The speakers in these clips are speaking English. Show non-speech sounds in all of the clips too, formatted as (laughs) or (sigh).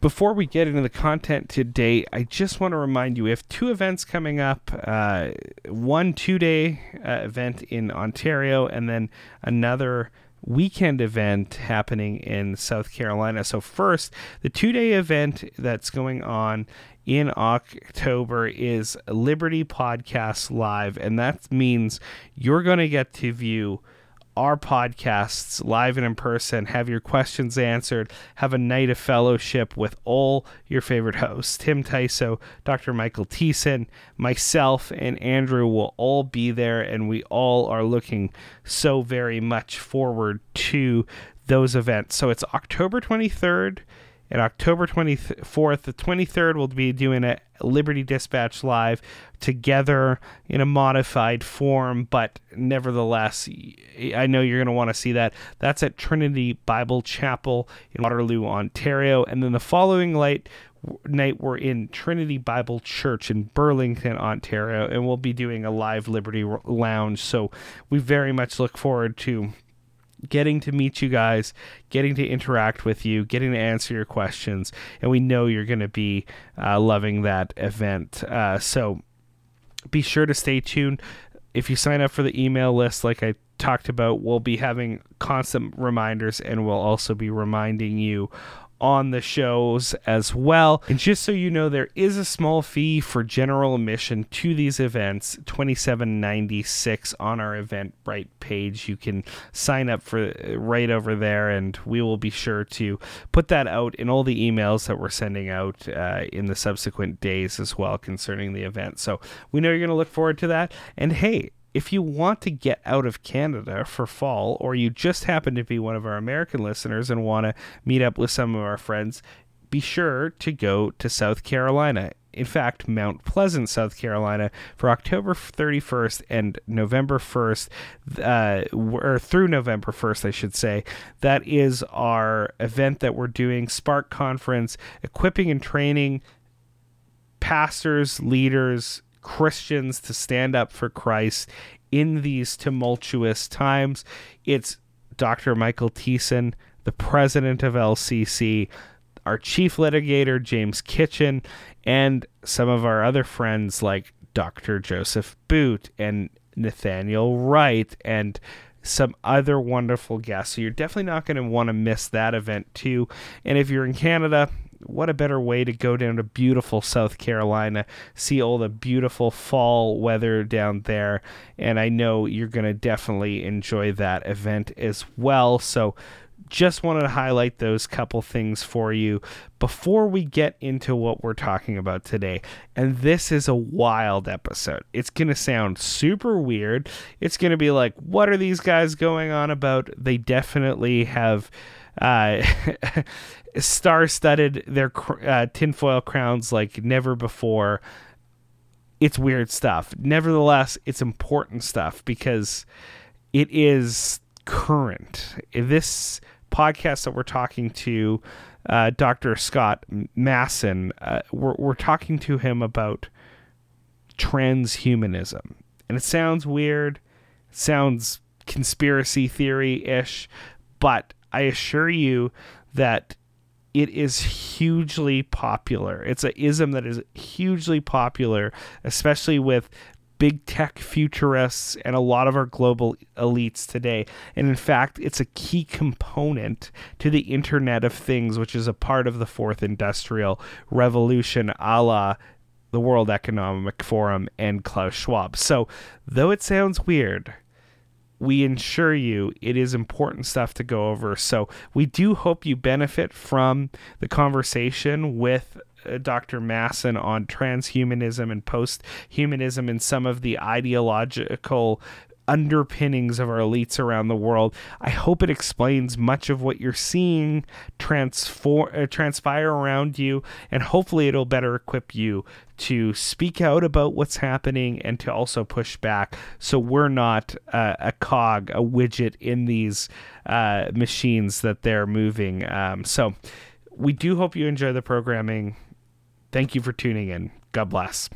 before we get into the content today, I just want to remind you we have two events coming up uh, one two day uh, event in Ontario, and then another weekend event happening in South Carolina. So, first, the two day event that's going on in October is Liberty Podcast Live, and that means you're going to get to view our podcasts live and in person, have your questions answered, have a night of fellowship with all your favorite hosts. Tim Tyso, Dr. Michael Thiessen, myself, and Andrew will all be there, and we all are looking so very much forward to those events. So it's October 23rd and October 24th. The 23rd, we'll be doing a Liberty Dispatch Live together in a modified form, but nevertheless, I know you're going to want to see that. That's at Trinity Bible Chapel in Waterloo, Ontario. And then the following night, night we're in Trinity Bible Church in Burlington, Ontario, and we'll be doing a live Liberty Lounge. So we very much look forward to getting to meet you guys, getting to interact with you, getting to answer your questions, and we know you're going to be uh, loving that event. Uh, so be sure to stay tuned. If you sign up for the email list, like I talked about, we'll be having constant reminders, and we'll also be reminding you on the shows as well. And just so you know, there is a small fee for general admission to these events, $27.96 on our Eventbrite page. You can sign up for right over there, and we will be sure to put that out in all the emails that we're sending out uh, in the subsequent days as well concerning the event. So we know you're going to look forward to that. And hey, if you want to get out of Canada for fall, or you just happen to be one of our American listeners and want to meet up with some of our friends, be sure to go to South Carolina. In fact, Mount Pleasant, South Carolina, for October 31st and November 1st, uh, or through November 1st, I should say. That is our event that we're doing, Spark Conference, equipping and training pastors, leaders, Christians to stand up for Christ in these tumultuous times. It's Dr. Michael Thiessen, the president of LCC, our chief litigator, James Kitchen, and some of our other friends like Dr. Joseph Boot and Nathaniel Wright and some other wonderful guests. So you're definitely not going to want to miss that event too. And if you're in Canada, what a better way to go down to beautiful South Carolina, see all the beautiful fall weather down there. And I know you're going to definitely enjoy that event as well. So, just wanted to highlight those couple things for you before we get into what we're talking about today. And this is a wild episode. It's going to sound super weird. It's going to be like, what are these guys going on about? They definitely have. Uh, (laughs) star-studded their uh, tinfoil crowns like never before. It's weird stuff. Nevertheless, it's important stuff because it is current. This podcast that we're talking to uh, Dr. Scott Masson, uh, we're, we're talking to him about transhumanism. And it sounds weird, sounds conspiracy theory ish, but I assure you that it is hugely popular. It's a ism that is hugely popular, especially with big tech futurists and a lot of our global elites today. And in fact, it's a key component to the Internet of Things, which is a part of the fourth industrial revolution, a la the World Economic Forum and Klaus Schwab. So, though it sounds weird, we ensure you it is important stuff to go over. So we do hope you benefit from the conversation with uh, Dr. Masson on transhumanism and posthumanism and some of the ideological underpinnings of our elites around the world. I hope it explains much of what you're seeing transform uh, transpire around you and hopefully it'll better equip you to speak out about what's happening and to also push back so we're not uh, a cog, a widget in these uh, machines that they're moving. Um, so we do hope you enjoy the programming. Thank you for tuning in. God bless.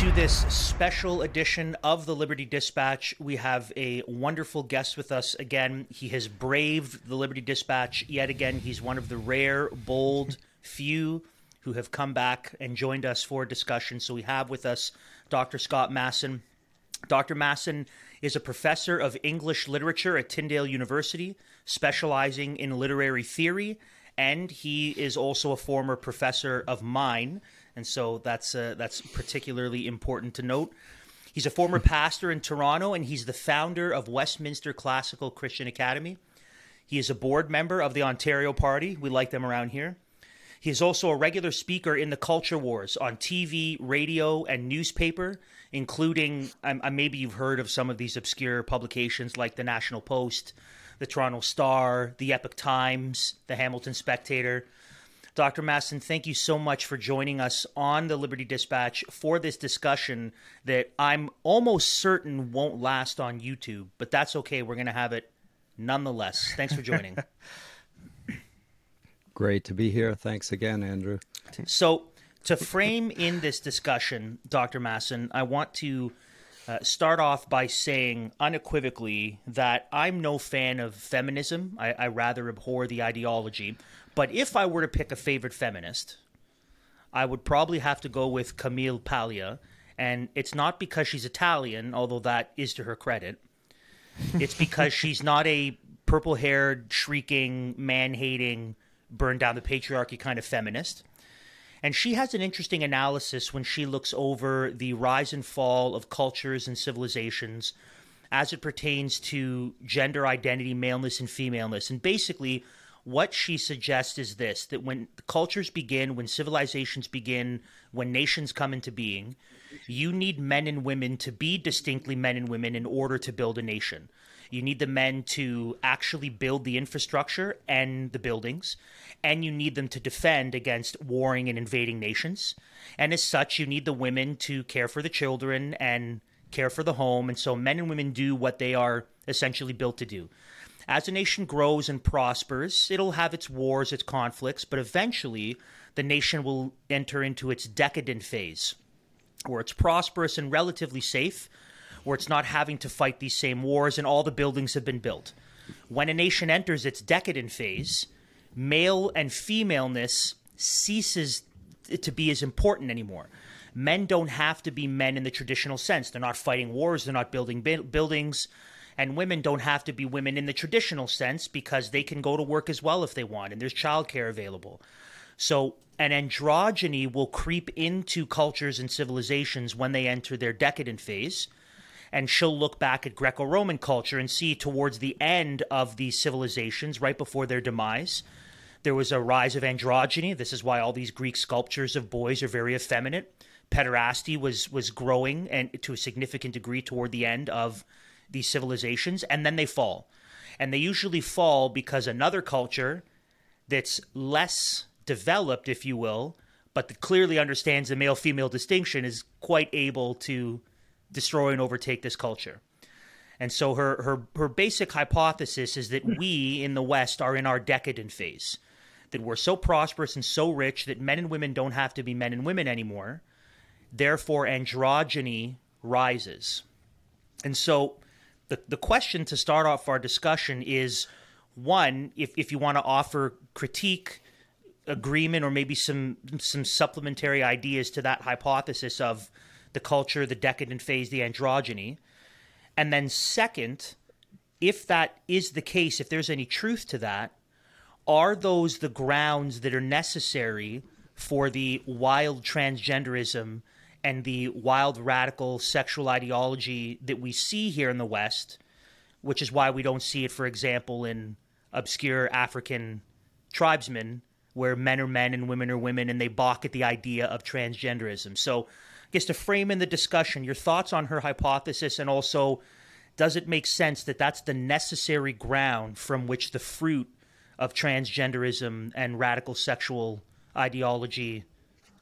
To this special edition of the Liberty Dispatch. We have a wonderful guest with us again. He has braved the Liberty Dispatch yet again. He's one of the rare, bold (laughs) few who have come back and joined us for discussion. So we have with us Dr. Scott Masson. Dr. Masson is a professor of English literature at Tyndale University, specializing in literary theory, and he is also a former professor of mine and so that's uh, that's particularly important to note. He's a former pastor in Toronto, and he's the founder of Westminster Classical Christian Academy. He is a board member of the Ontario Party. We like them around here. He is also a regular speaker in the culture wars on TV, radio, and newspaper, including um, maybe you've heard of some of these obscure publications like the National Post, the Toronto Star, the Epoch Times, the Hamilton Spectator, Dr. Masson, thank you so much for joining us on the Liberty Dispatch for this discussion that I'm almost certain won't last on YouTube, but that's okay. We're going to have it nonetheless. Thanks for joining. (laughs) Great to be here. Thanks again, Andrew. So, to frame in this discussion, Dr. Masson, I want to uh, start off by saying unequivocally that I'm no fan of feminism. I, I rather abhor the ideology. But if I were to pick a favorite feminist, I would probably have to go with Camille Paglia. And it's not because she's Italian, although that is to her credit. It's because (laughs) she's not a purple haired, shrieking, man hating, burn down the patriarchy kind of feminist. And she has an interesting analysis when she looks over the rise and fall of cultures and civilizations as it pertains to gender identity, maleness, and femaleness. And basically, what she suggests is this that when cultures begin, when civilizations begin, when nations come into being, you need men and women to be distinctly men and women in order to build a nation. You need the men to actually build the infrastructure and the buildings, and you need them to defend against warring and invading nations. And as such, you need the women to care for the children and care for the home. And so men and women do what they are essentially built to do as a nation grows and prospers, it'll have its wars, its conflicts, but eventually the nation will enter into its decadent phase, where it's prosperous and relatively safe, where it's not having to fight these same wars and all the buildings have been built. When a nation enters its decadent phase, male and femaleness ceases to be as important anymore. Men don't have to be men in the traditional sense. They're not fighting wars, they're not building buildings, and women don't have to be women in the traditional sense because they can go to work as well if they want, and there's childcare available. So, an androgyny will creep into cultures and civilizations when they enter their decadent phase. And she'll look back at Greco Roman culture and see towards the end of these civilizations, right before their demise, there was a rise of androgyny. This is why all these Greek sculptures of boys are very effeminate. Pederasty was was growing and to a significant degree toward the end of these civilizations and then they fall. And they usually fall because another culture that's less developed, if you will, but that clearly understands the male female distinction is quite able to destroy and overtake this culture. And so her, her, her basic hypothesis is that we in the West are in our decadent phase, that we're so prosperous and so rich that men and women don't have to be men and women anymore. Therefore, androgyny rises. And so the, the question to start off our discussion is one, if, if you want to offer critique, agreement, or maybe some some supplementary ideas to that hypothesis of the culture, the decadent phase, the androgyny. And then second, if that is the case, if there's any truth to that, are those the grounds that are necessary for the wild transgenderism and the wild radical sexual ideology that we see here in the West, which is why we don't see it, for example, in obscure African tribesmen where men are men and women are women and they balk at the idea of transgenderism. So, I guess to frame in the discussion, your thoughts on her hypothesis and also does it make sense that that's the necessary ground from which the fruit of transgenderism and radical sexual ideology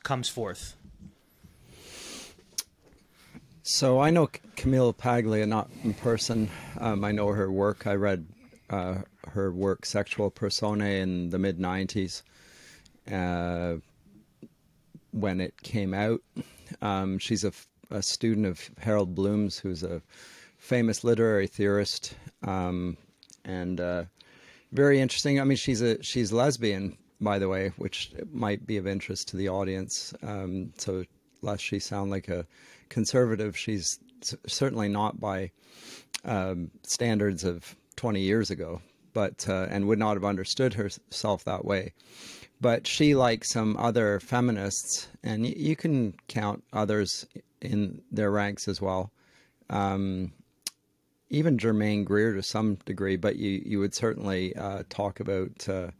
comes forth? So I know Camille Paglia not in person. Um, I know her work. I read uh, her work, Sexual Personae, in the mid 90s uh, when it came out. Um, she's a student of Harold Bloom's, who's a famous literary theorist, um, and uh, very interesting. I mean, she's a she's lesbian, by the way, which might be of interest to the audience. Um, so, lest she sound like a conservative, she's certainly not by um, standards of 20 years ago, but uh, and would not have understood herself that way. But she, like some other feminists, and y- you can count others in their ranks as well. Um, even Germaine Greer to some degree, but you, you would certainly uh, talk about uh,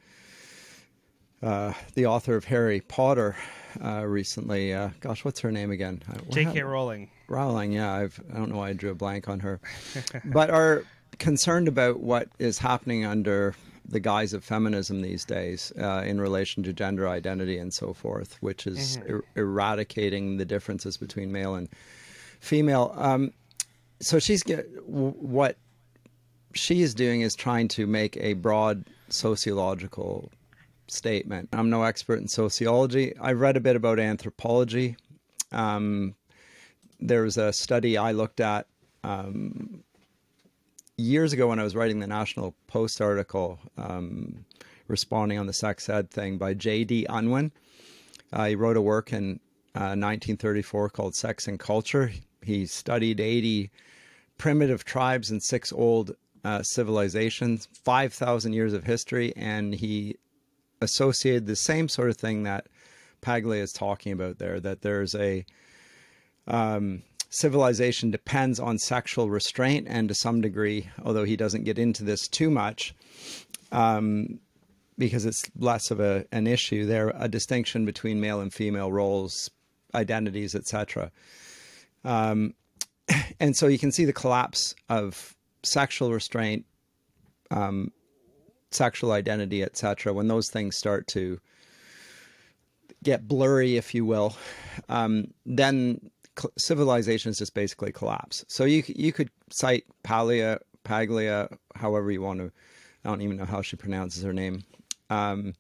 uh, the author of Harry Potter uh, recently. Uh, gosh, what's her name again? Uh, J.K. Rowling. Rowling, yeah. I've, I don't know why I drew a blank on her. (laughs) but are concerned about what is happening under the guise of feminism these days uh, in relation to gender identity and so forth, which is mm-hmm. er- eradicating the differences between male and female. Um, so she's what she is doing is trying to make a broad sociological statement. I'm no expert in sociology. I read a bit about anthropology. Um, there was a study I looked at um, years ago when I was writing the National Post article um, responding on the sex ed thing by J.D. Unwin. Uh, he wrote a work in uh, 1934 called Sex and Culture. He studied 80 primitive tribes and six old uh, civilizations, 5,000 years of history, and he associated the same sort of thing that Paglia is talking about there, that there's a um, civilization depends on sexual restraint, and to some degree, although he doesn't get into this too much, um, because it's less of a, an issue there, a distinction between male and female roles, identities, etc. Um, and so you can see the collapse of sexual restraint, um, sexual identity, etc. When those things start to get blurry, if you will, um, then civilizations just basically collapse. So you you could cite Palia, Paglia, however you want to. I don't even know how she pronounces her name. Um,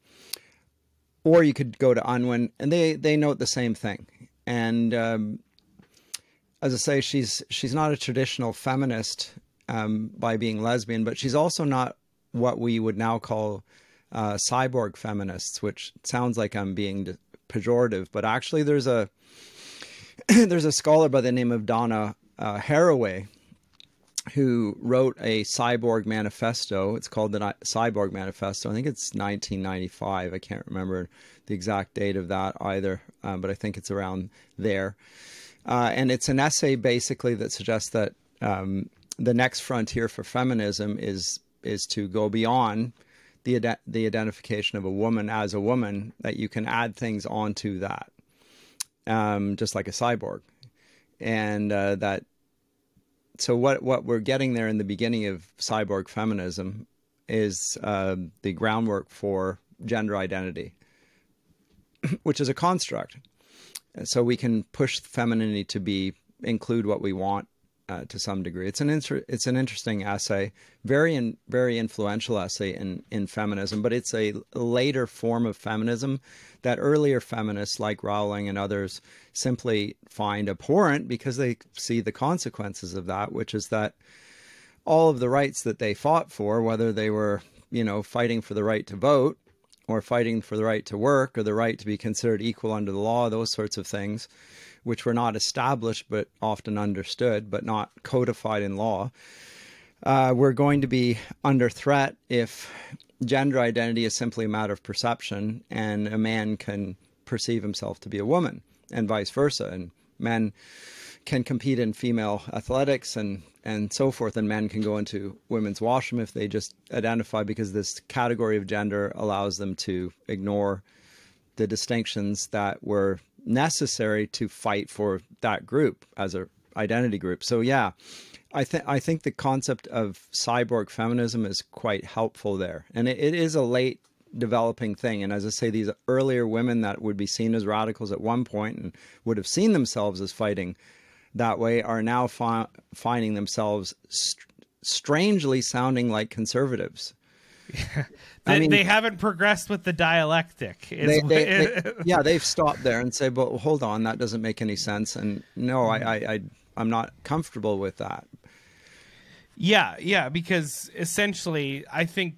or you could go to Unwin, and they they note the same thing. And um, as I say, she's she's not a traditional feminist um, by being lesbian, but she's also not what we would now call uh, cyborg feminists, which sounds like I'm being pejorative, but actually there's a (clears throat) there's a scholar by the name of Donna uh, Haraway who wrote a cyborg manifesto. It's called the Cyborg Manifesto. I think it's 1995. I can't remember the exact date of that either, uh, but I think it's around there. Uh, and it's an essay basically that suggests that um, the next frontier for feminism is is to go beyond the the identification of a woman as a woman. That you can add things onto that, um, just like a cyborg, and uh, that. So what what we're getting there in the beginning of cyborg feminism is uh, the groundwork for gender identity, (clears throat) which is a construct And so we can push femininity to be include what we want uh, to some degree. It's an inter- it's an interesting essay, very in, very influential essay in in feminism, but it's a later form of feminism that earlier feminists like Rowling and others simply find abhorrent because they see the consequences of that, which is that all of the rights that they fought for, whether they were you know fighting for the right to vote or fighting for the right to work or the right to be considered equal under the law, those sorts of things, which were not established but often understood but not codified in law. Uh, we're going to be under threat if gender identity is simply a matter of perception and a man can perceive himself to be a woman and vice versa. And men can compete in female athletics and and so forth, and men can go into women's washroom if they just identify because this category of gender allows them to ignore the distinctions that were necessary to fight for that group as a identity group. So yeah, I think I think the concept of cyborg feminism is quite helpful there, and it, it is a late developing thing. And as I say, these earlier women that would be seen as radicals at one point and would have seen themselves as fighting that way are now fi- finding themselves st- strangely sounding like conservatives. They, I mean, they haven't progressed with the dialectic. They, they, yeah, they've stopped there and say, "But hold on, that doesn't make any sense." And no, I, mm-hmm. I, I I'm not comfortable with that. Yeah, yeah, because essentially, I think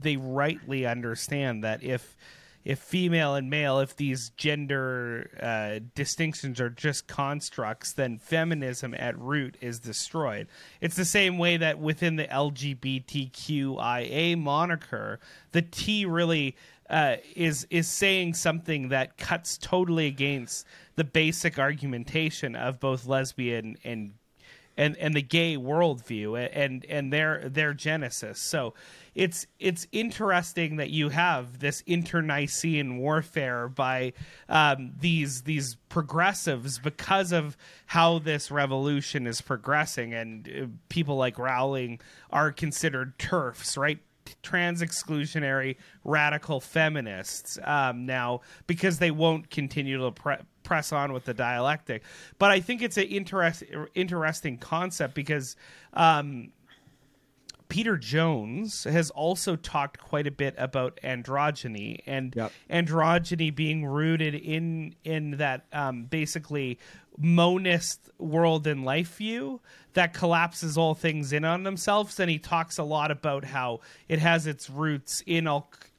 they rightly understand that if if female and male, if these gender uh, distinctions are just constructs, then feminism at root is destroyed. It's the same way that within the LGBTQIA moniker, the T really uh, is is saying something that cuts totally against the basic argumentation of both lesbian and and and the gay worldview and and their their genesis. So it's it's interesting that you have this internecine warfare by um, these these progressives because of how this revolution is progressing, and uh, people like Rowling are considered TERFs, right? Trans exclusionary radical feminists um, now because they won't continue to pre- press on with the dialectic. But I think it's an interest, interesting concept because um, Peter Jones has also talked quite a bit about androgyny and yep. androgyny being rooted in in that um, basically monist world and life view that collapses all things in on themselves. And he talks a lot about how it has its roots in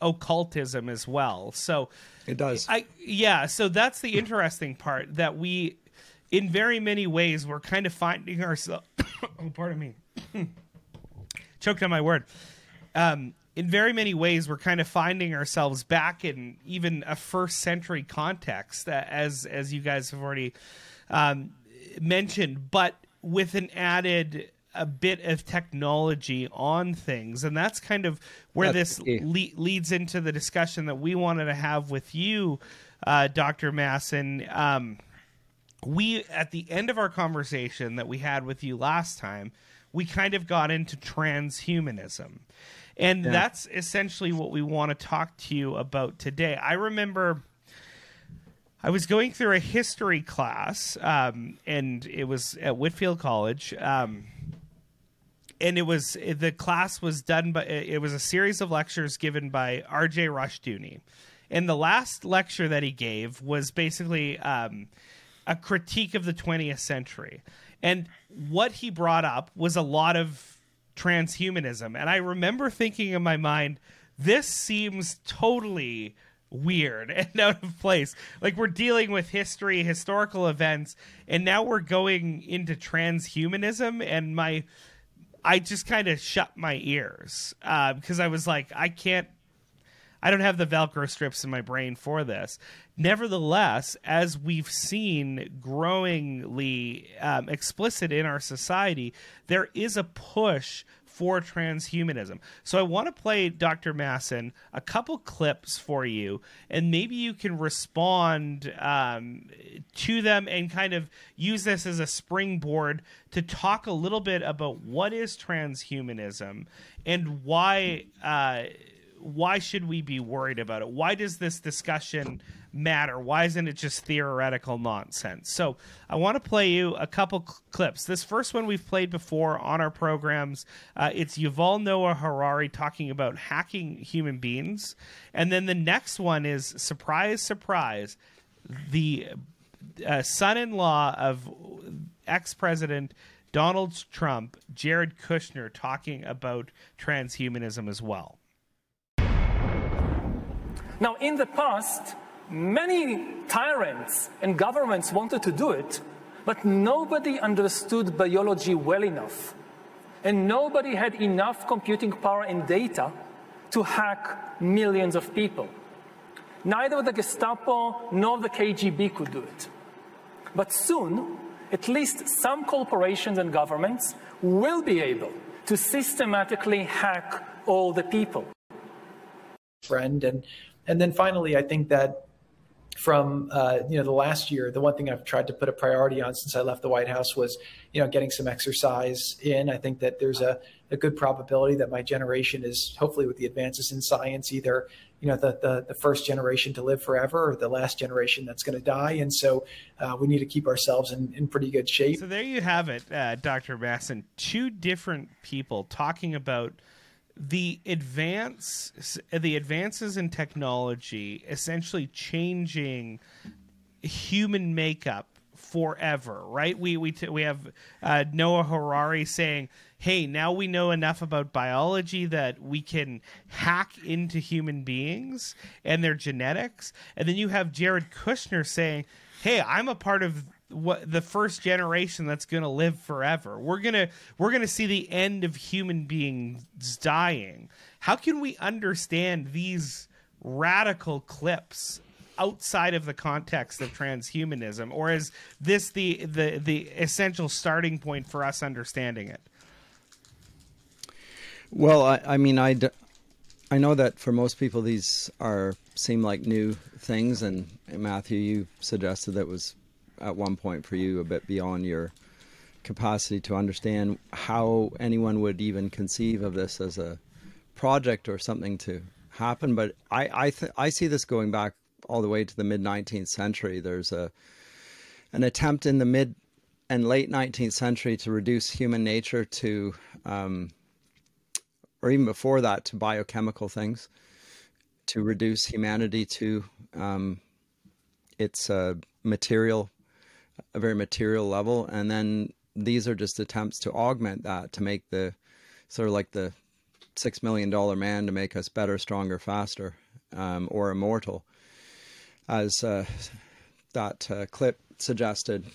occultism as well. So it does. I yeah. So that's the interesting part that we, in very many ways, we're kind of finding ourselves. (coughs) oh, pardon me. (coughs) Choked on my word. Um, in very many ways, we're kind of finding ourselves back in even a first century context, uh, as as you guys have already um, mentioned, but with an added a bit of technology on things. And that's kind of where that's this le- leads into the discussion that we wanted to have with you uh, dr masson um, we at the end of our conversation that we had with you last time we kind of got into transhumanism and yeah. that's essentially what we want to talk to you about today i remember I was going through a history class, um, and it was at Whitefield College. Um, and it was the class was done by it was a series of lectures given by R.J. Rushdoony, and the last lecture that he gave was basically um, a critique of the 20th century, and what he brought up was a lot of transhumanism, and I remember thinking in my mind, this seems totally weird (laughs) and out of place. Like we're dealing with history, historical events, and now we're going into transhumanism. And my, I just kind of shut my ears uh, because I was like, I can't. I don't have the Velcro strips in my brain for this. Nevertheless, as we've seen growingly um, explicit in our society, there is a push for transhumanism. So I want to play Dr. Masson a couple clips for you, and maybe you can respond um, to them and kind of use this as a springboard to talk a little bit about what is transhumanism and why. Uh, why should we be worried about it? Why does this discussion matter? Why isn't it just theoretical nonsense? So I want to play you a couple cl- clips. This first one we've played before on our programs. Uh, it's Yuval Noah Harari talking about hacking human beings, and then the next one is surprise, surprise, the uh, son-in-law of ex-president. Donald Trump, Jared Kushner talking about transhumanism as well. Now, in the past, many tyrants and governments wanted to do it, but nobody understood biology well enough. And nobody had enough computing power and data to hack millions of people. Neither the Gestapo nor the KGB could do it. But soon, at least some corporations and governments will be able to systematically hack all the people. Friend, and and then finally, I think that from uh, you know the last year, the one thing I've tried to put a priority on since I left the White House was you know getting some exercise in. I think that there's a, a good probability that my generation is hopefully with the advances in science either you know the the, the first generation to live forever or the last generation that's going to die, and so uh, we need to keep ourselves in, in pretty good shape. So there you have it, uh, Dr. Masson. Two different people talking about the advance the advances in technology essentially changing human makeup forever, right? We we t- we have uh, Noah Harari saying, "Hey, now we know enough about biology that we can hack into human beings and their genetics." And then you have Jared Kushner saying, "Hey, I'm a part of what the first generation that's going to live forever. We're going to we're going to see the end of human beings dying. How can we understand these radical clips outside of the context of transhumanism or is this the the the essential starting point for us understanding it? Well, I, I mean, I, d- I know that for most people these are seem like new things, and Matthew, you suggested that was at one point for you a bit beyond your capacity to understand how anyone would even conceive of this as a project or something to happen. But I I, th- I see this going back all the way to the mid 19th century. There's a an attempt in the mid and late 19th century to reduce human nature to, um, or even before that, to biochemical things, to reduce humanity to um, its uh, material a very material level, and then these are just attempts to augment that to make the sort of like the six million dollar man to make us better, stronger, faster, um, or immortal, as uh, that uh, clip suggested,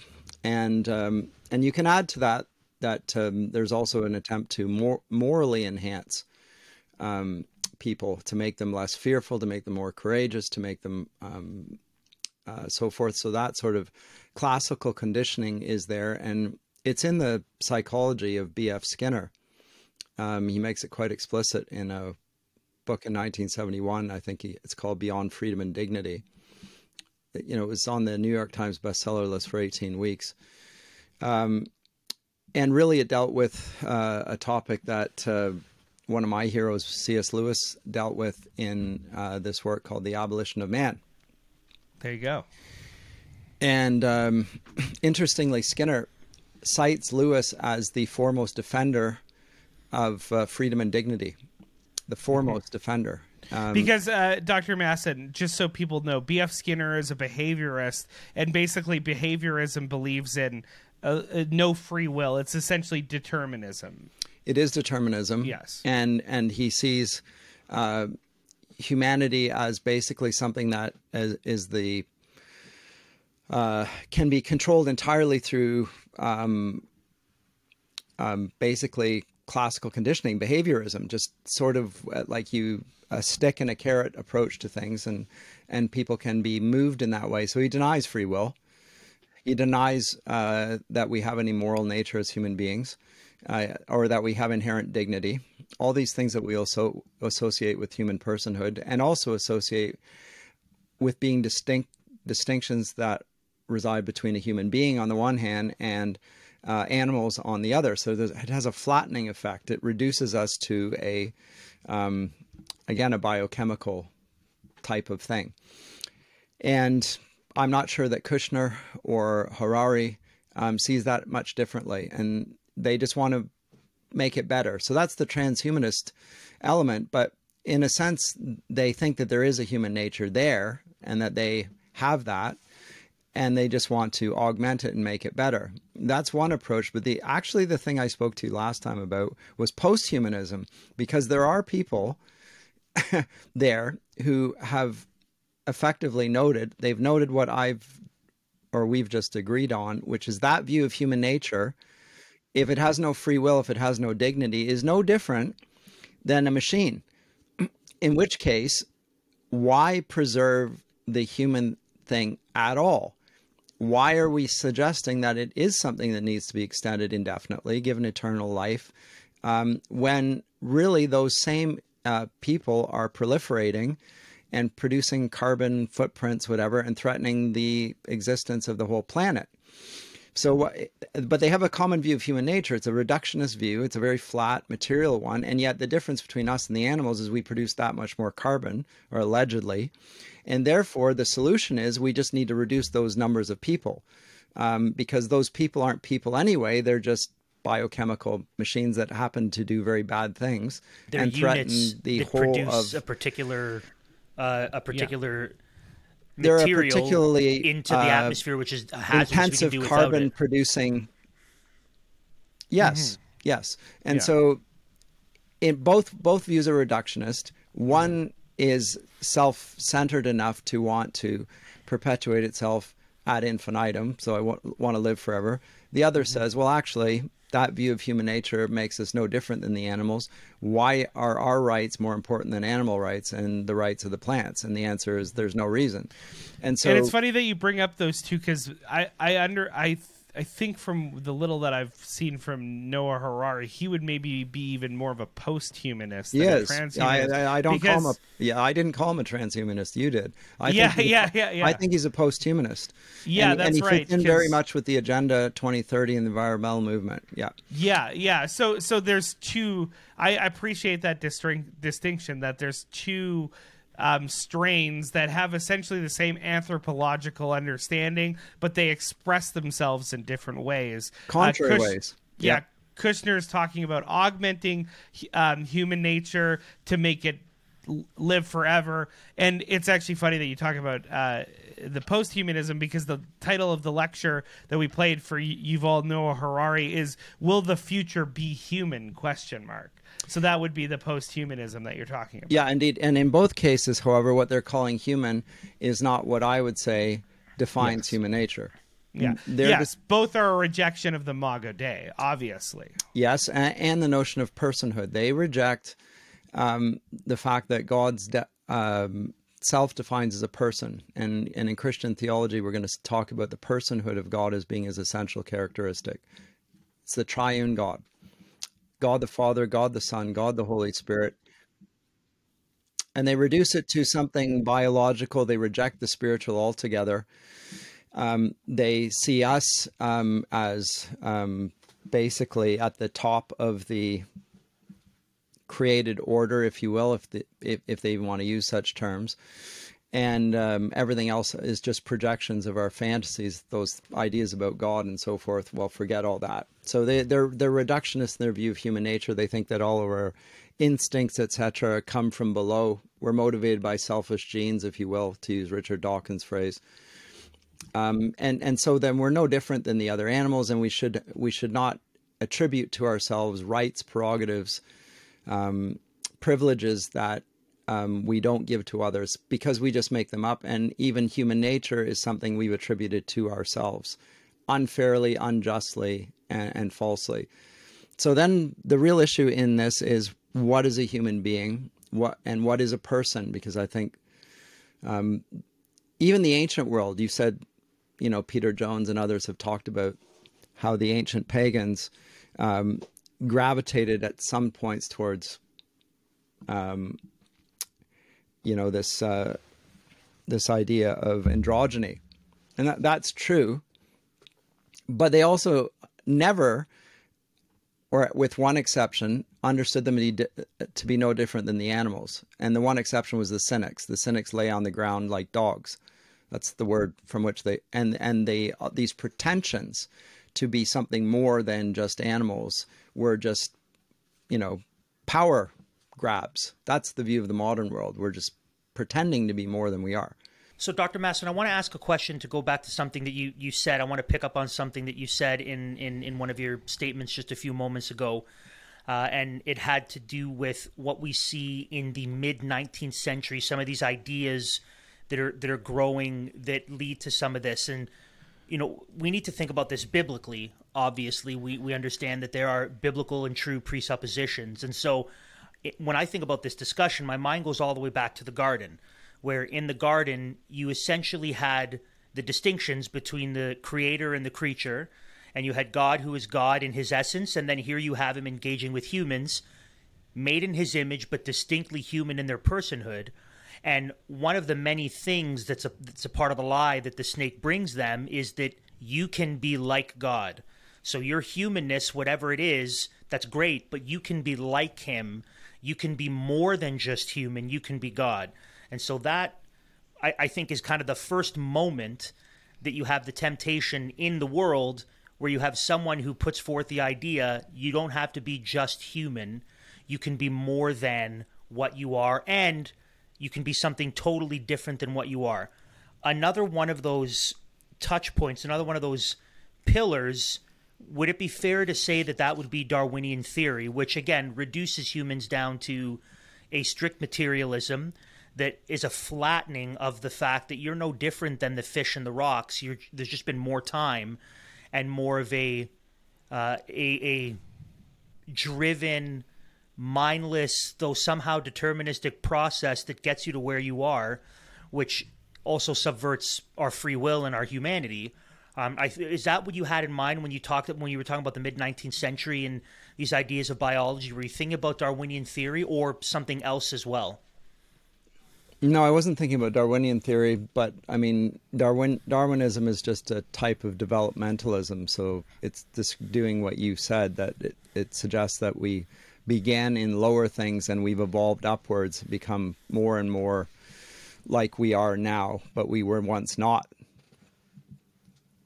and um, and you can add to that that um, there's also an attempt to more morally enhance um, people to make them less fearful, to make them more courageous, to make them um, uh, so forth. So that sort of classical conditioning is there, and it's in the psychology of B.F. Skinner. Um, he makes it quite explicit in a book in 1971. I think he, it's called Beyond Freedom and Dignity. You know, it was on the New York Times bestseller list for 18 weeks. Um, and really, it dealt with uh, a topic that uh, one of my heroes, C.S. Lewis, dealt with in uh, this work called The Abolition of Man. There you go. And um, (clears throat) interestingly, Skinner cites Lewis as the foremost defender of uh, freedom and dignity, the foremost mm-hmm. defender. Um, because uh, Dr. Masson, just so people know, B.F. Skinner is a behaviorist, and basically behaviorism believes in uh, uh, no free will. It's essentially determinism. It is determinism. Yes, and and he sees uh, humanity as basically something that is, is the uh, can be controlled entirely through um, um, basically classical conditioning, behaviorism, just sort of uh, like you a stick and a carrot approach to things, and and people can be moved in that way. So he denies free will. He denies uh, that we have any moral nature as human beings, uh, or that we have inherent dignity. All these things that we also associate with human personhood, and also associate with being distinct distinctions that reside between a human being on the one hand and uh, animals on the other. So it has a flattening effect. It reduces us to a, um, again, a biochemical type of thing. And I'm not sure that Kushner or Harari um, sees that much differently. And they just want to make it better. So that's the transhumanist element. But in a sense, they think that there is a human nature there and that they have that and they just want to augment it and make it better. That's one approach. But the actually the thing I spoke to last time about was posthumanism, because there are people (laughs) there who have effectively noted they've noted what I've or we've just agreed on, which is that view of human nature, if it has no free will, if it has no dignity, is no different than a machine. (clears throat) In which case, why preserve the human thing at all? why are we suggesting that it is something that needs to be extended indefinitely, given eternal life, um, when really those same uh, people are proliferating and producing carbon footprints, whatever, and threatening the existence of the whole planet? So, but they have a common view of human nature. It's a reductionist view. It's a very flat, material one. And yet, the difference between us and the animals is we produce that much more carbon, or allegedly. And therefore, the solution is we just need to reduce those numbers of people um, because those people aren't people anyway. They're just biochemical machines that happen to do very bad things They're and threaten the whole produce of a particular uh, a particular They're a material particularly, into the uh, atmosphere, which is hazardous. we intensive carbon producing. yes yes and Yeah. so in both both views are reductionist one is self-centered enough to want to perpetuate itself ad infinitum so i want, want to live forever the other says well actually that view of human nature makes us no different than the animals. Why are our rights more important than animal rights and the rights of the plants? And the answer is there's no reason. And so and it's funny that you bring up those two because I, I under I th- I think from the little that I've seen from Noah Harari, he would maybe be even more of a post-humanist than a Yes, transhumanist. I, I, I don't call him a yeah. I didn't call him a transhumanist. You did. I Yeah, a- yeah, yeah, yeah. I think he's a post-humanist. Yeah, and, that's and he right, fits in very much with the agenda 2030 and the environmental movement. Yeah, Yeah, yeah. So so there's two. I I appreciate that distin- distinction that there's two um, strains that have essentially the same anthropological understanding, but they express themselves in different ways. Uh, Contrary ways. Yeah. Yeah. Kushner is talking about augmenting um, human nature to make it live forever. And it's actually funny that you talk about uh, the post-humanism because the title of the lecture that we played for Yuval Noah Harari is "Will the future be human?" question mark. So that would be the post-humanism that you're talking about. yeah, indeed. And in both cases, however, what they're calling human is not what I would say defines human nature. Yeah. They're yes, just- both are a rejection of the Imago Dei, obviously. Yes, and, and the notion of personhood. They reject um, the fact that God's de- um, self defines as a person. And, and in Christian theology, we're going to talk about the personhood of God as being his essential characteristic. It's the triune God God the Father, God the Son, God the Holy Spirit. And they reduce it to something biological. They reject the spiritual altogether. Um, they see us um, as um, basically at the top of the created order, if you will, if the, if, if they even want to use such terms. And um, everything else is just projections of our fantasies, those ideas about God and so forth. Well, forget all that. So they, they're they're reductionists in their view of human nature. They think that all of our instincts, etc., come from below. We're motivated by selfish genes, if you will, to use Richard Dawkins' phrase um, and and so then we're no different than the other animals, and we should we should not attribute to ourselves rights, prerogatives, um, privileges that um, we don't give to others because we just make them up. And even human nature is something we've attributed to ourselves unfairly, unjustly, and, and falsely. So then the real issue in this is what is a human being, what and what is a person? Because I think even the ancient world, you said, you know, Peter Jones and others have talked about how the ancient pagans um, gravitated at some points towards, um, you know, this uh, this idea of androgyny, and that, that's true. But they also never, or with one exception, understood them to be, no different than the animals. And the one exception was the cynics. The cynics lay on the ground like dogs. That's the word from which they and and they these pretensions to be something more than just animals we're just you know power grabs. That's the view of the modern world. We're just pretending to be more than we are. So, Dr. Masson, I want to ask a question to go back to something that you, you said. I want to pick up on something that you said in, in, in one of your statements just a few moments ago. Uh, and it had to do with what we see in the mid 19th century, some of these ideas that are, that are growing that lead to some of this. And, you know, we need to think about this biblically. Obviously, we, we understand that there are biblical and true presuppositions. And so, it, when I think about this discussion, my mind goes all the way back to the garden where in the garden you essentially had the distinctions between the creator and the creature and you had God who is God in his essence and then here you have him engaging with humans made in his image but distinctly human in their personhood and one of the many things that's a that's a part of the lie that the snake brings them is that you can be like God. So your humanness whatever it is that's great but you can be like him. You can be more than just human. You can be God. And so that, I, I think, is kind of the first moment that you have the temptation in the world where you have someone who puts forth the idea you don't have to be just human, you can be more than what you are, and you can be something totally different than what you are. Another one of those touch points, another one of those pillars. Would it be fair to say that that would be Darwinian theory, which again reduces humans down to a strict materialism that is a flattening of the fact that you're no different than the fish and the rocks. You're, there's just been more time and more of a uh, a, a driven, mindless, though somehow deterministic process that gets you to where you are, which also subverts our free will and our humanity. Um, I, is that what you had in mind when you talked when you were talking about the mid 19th century and these ideas of biology? Were you thinking about Darwinian theory or something else as well? No, I wasn't thinking about Darwinian theory, but I mean, Darwin Darwinism is just a type of developmentalism. So it's just doing what you said that it, it suggests that we began in lower things and we've evolved upwards, become more and more like we are now, but we were once not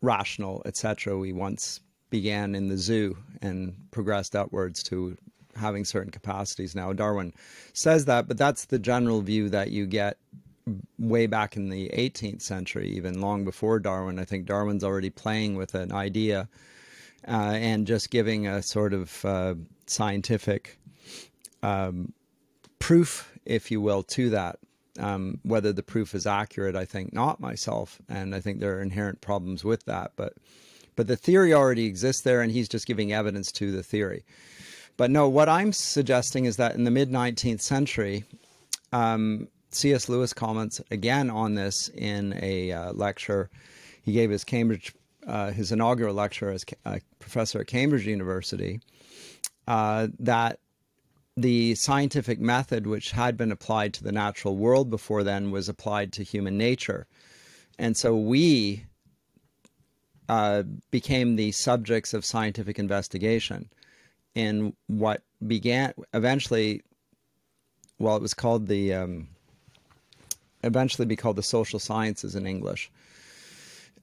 rational, etc. We once began in the zoo and progressed upwards to having certain capacities now. Darwin says that, but that's the general view that you get way back in the 18th century, even long before Darwin. I think Darwin's already playing with an idea uh, and just giving a sort of uh, scientific um, proof, if you will, to that. Um, whether the proof is accurate, I think not myself, and I think there are inherent problems with that. But but the theory already exists there, and he's just giving evidence to the theory. But no, what I'm suggesting is that in the mid 19th century, um, C.S. Lewis comments again on this in a uh, lecture. He gave his Cambridge, uh, his inaugural lecture as a professor at Cambridge University, uh, that the scientific method which had been applied to the natural world before then was applied to human nature. And so we uh, became the subjects of scientific investigation in what began eventually, well, it was called the, um, eventually be called the social sciences in English,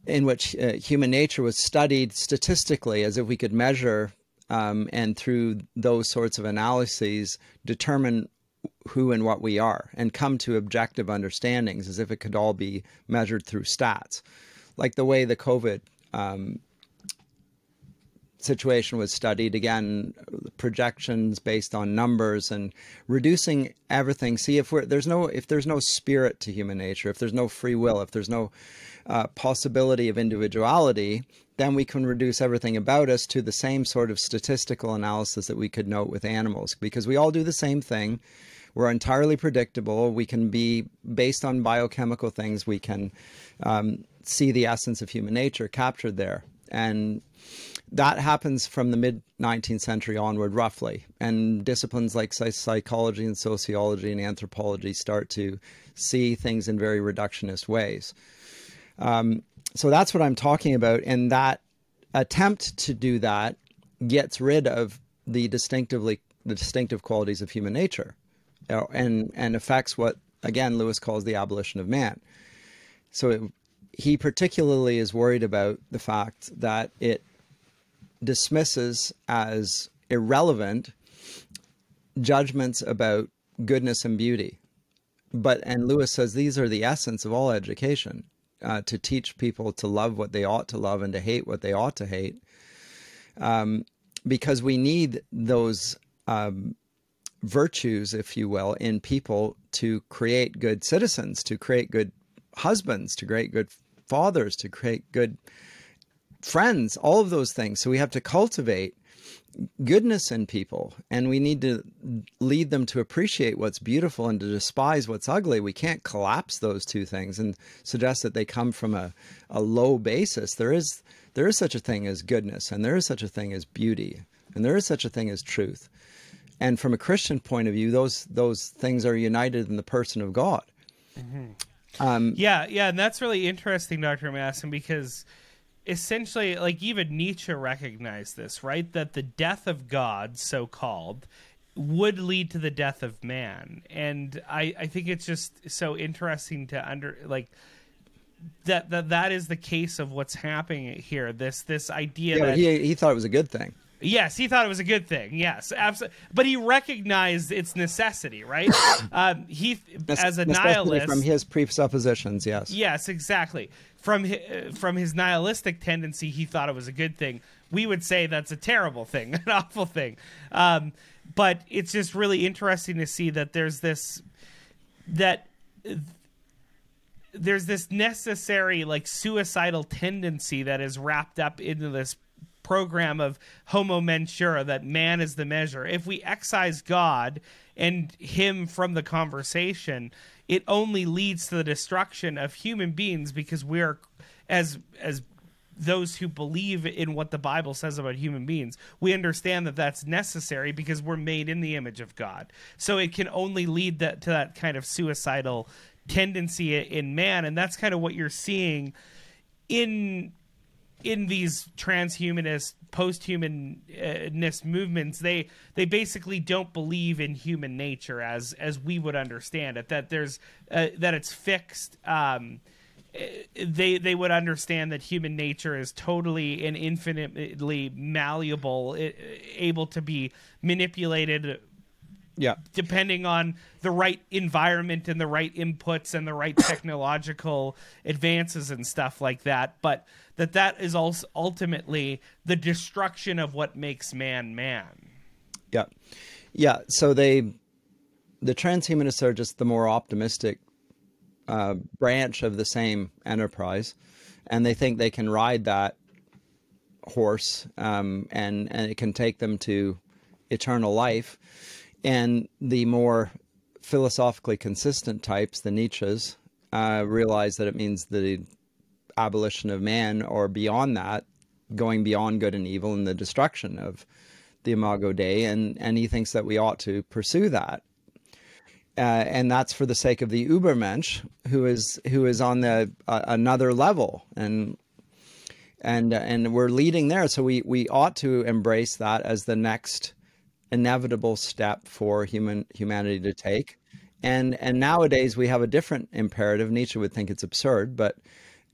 in which uh, human nature was studied statistically as if we could measure um, and through those sorts of analyses determine who and what we are and come to objective understandings as if it could all be measured through stats. Like the way the covid um, situation was studied again projections based on numbers and reducing everything. See if there's no if there's no spirit to human nature if there's no free will if there's no uh, possibility of individuality then we can reduce everything about us to the same sort of statistical analysis that we could note with animals because we all do the same thing we're entirely predictable we can be based on biochemical things we can um, see the essence of human nature captured there and that happens from the mid 19th century onward, roughly. And disciplines like psychology and sociology and anthropology start to see things in very reductionist ways. Um, so that's what I'm talking about. And that attempt to do that gets rid of the distinctively the distinctive qualities of human nature, and and affects what again Lewis calls the abolition of man. So it, he particularly is worried about the fact that it dismisses as irrelevant judgments about goodness and beauty. But, and Lewis says these are the essence of all education uh, to teach people to love what they ought to love and to hate what they ought to hate. Um, because we need those um, virtues, if you will, in people to create good citizens, to create good husbands, to create good fathers, to create good friends, all of those things. So we have to cultivate goodness in people and we need to lead them to appreciate what's beautiful and to despise what's ugly. We can't collapse those two things and suggest that they come from a, a low basis. There is there is such a thing as goodness and there is such a thing as beauty and there is such a thing as truth. And from a Christian point of view, those those things are united in the person of God. Mm-hmm. Um, yeah, yeah, and that's really interesting, Dr. Masson, because essentially like even Nietzsche recognized this, right? That the death of God, so called, would lead to the death of man. And I, I think it's just so interesting to under like that that that is the case of what's happening here. This this idea Yeah, that he he thought it was a good thing. Yes, he thought it was a good thing. Yes, absolutely. But he recognized its necessity, right? (coughs) um, he, as a nihilist, from his presuppositions, yes. yes, exactly. From his, from his nihilistic tendency, he thought it was a good thing. We would say that's a terrible thing, (laughs) an awful thing. Um, but it's just really interesting to see that there's this that there's this necessary like suicidal tendency that is wrapped up into this program of homo mensura that man is the measure if we excise god and him from the conversation it only leads to the destruction of human beings because we're as as those who believe in what the bible says about human beings we understand that that's necessary because we're made in the image of god. So it can only lead that to that kind of suicidal tendency in man. And that's kind of what you're seeing in in these transhumanist posthumanness movements they they basically don't believe in human nature as as we would understand it that there's uh, that it's fixed um they they would understand that human nature is totally and infinitely malleable able to be manipulated Yeah. depending on the right environment and the right inputs and the right (coughs) technological advances and stuff like that but that that is also ultimately the destruction of what makes man man Yeah. Yeah. So they, the transhumanists are just the more optimistic uh, branch of the same enterprise. And they think they can ride that horse um, and, and it can take them to eternal life. And the more philosophically consistent types, the Nietzsche's, uh, realize that it means the abolition of man or beyond that, going beyond good and evil and the destruction of the Imago Dei, and and he thinks that we ought to pursue that. Uh, and that's for the sake of the Ubermensch, who is who is on the uh, another level, and and and we're leading there. So we we ought to embrace that as the next inevitable step for human humanity to take. And and nowadays we have a different imperative. Nietzsche would think it's absurd, but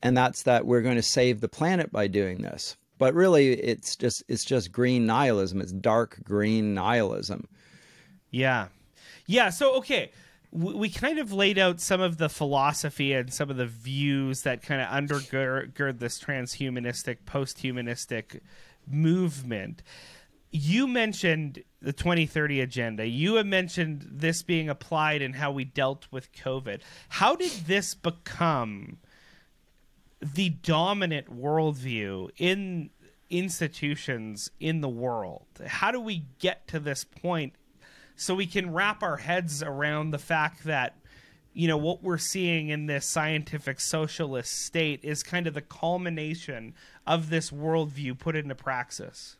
and that's that we're going to save the planet by doing this. But really, it's just it's just green nihilism. It's dark green nihilism. Yeah. Yeah. So, okay. We, kind of laid out some of the philosophy and some of the views that kind of undergird this transhumanistic, post-humanistic movement. You mentioned the 2030 agenda. You have mentioned this being applied and how we dealt with COVID. How did this become the dominant worldview in institutions in the world? How do we get to this point so we can wrap our heads around the fact that you know what we're seeing in this scientific socialist state is kind of the culmination of this worldview put into praxis.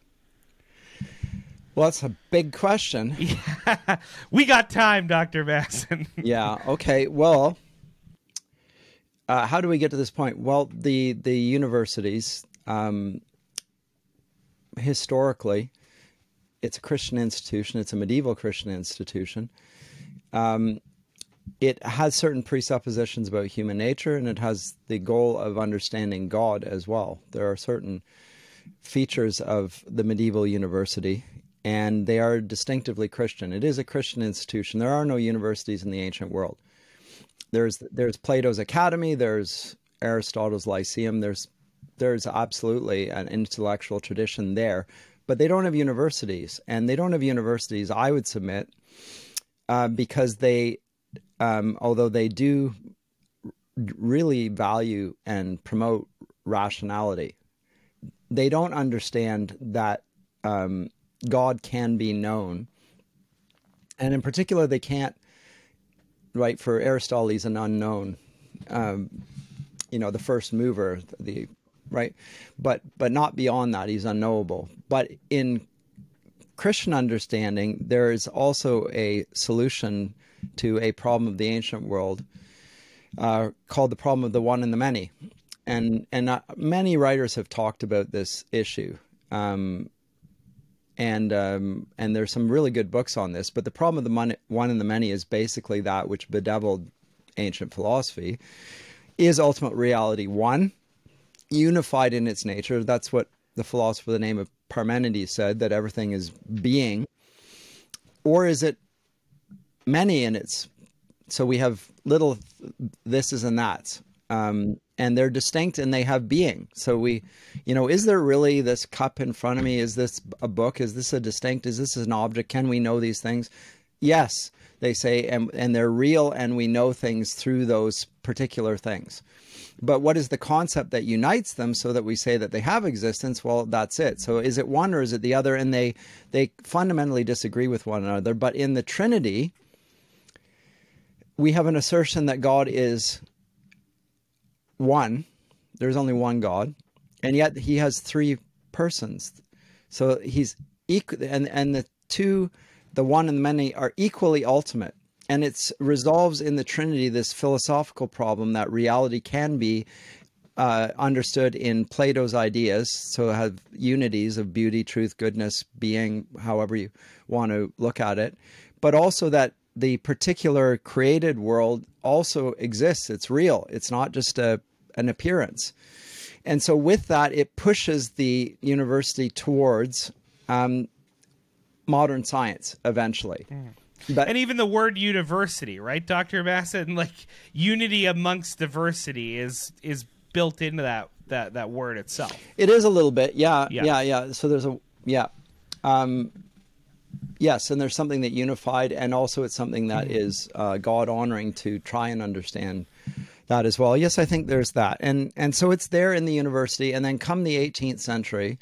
Well, that's a big question. (laughs) We got time, Doctor Masson. (laughs) yeah. Okay. Well, uh, how do we get to this point? Well, the the universities um, historically, it's a Christian institution. It's a medieval Christian institution. Um, it has certain presuppositions about human nature, and it has the goal of understanding God as well. There are certain features of the medieval university, and they are distinctively Christian. It is a Christian institution. There are no universities in the ancient world. There's there's Plato's Academy. There's Aristotle's Lyceum. There's there's absolutely an intellectual tradition there, but they don't have universities, and they don't have universities. I would submit uh, because they, um, although they do really value and promote rationality, they don't understand that um, God can be known, and in particular, they can't. Right for Aristotle, he's an unknown. Um, you know, the first mover, the right, but but not beyond that, he's unknowable. But in Christian understanding, there is also a solution to a problem of the ancient world uh, called the problem of the one and the many, and and uh, many writers have talked about this issue. Um, and um, and there's some really good books on this. But the problem of the one and the many is basically that which bedeviled ancient philosophy, is ultimate reality one, unified in its nature? That's what the philosopher, the name of Parmenides, said that everything is being. Or is it many in its so we have little thises and that's um, and they're distinct and they have being. So we you know is there really this cup in front of me? Is this a book? Is this a distinct? Is this an object? Can we know these things? Yes they say and, and they're real and we know things through those particular things. But what is the concept that unites them so that we say that they have existence? Well that's it. So is it one or is it the other? And they they fundamentally disagree with one another. But in the trinity we have an assertion that God is one. There's only one God, and yet He has three persons. So He's equal, and and the two, the one and the many, are equally ultimate. And it resolves in the Trinity this philosophical problem that reality can be uh, understood in Plato's ideas. So have unities of beauty, truth, goodness, being, however you want to look at it, but also that the particular created world also exists. It's real. It's not just a an appearance. And so, with that, it pushes the university towards um, modern science eventually. Mm. But, and even the word university, right, Doctor Masson? (laughs) Like unity amongst diversity is is built into that that that word itself. It is a little bit, yeah, yeah, yeah. yeah. So there's a yeah. Um, Yes, and there's something that unified, and also it's something that mm-hmm. is uh, God honoring to try and understand that as well. Yes, I think there's that, and and so it's there in the university, and then come the 18th century,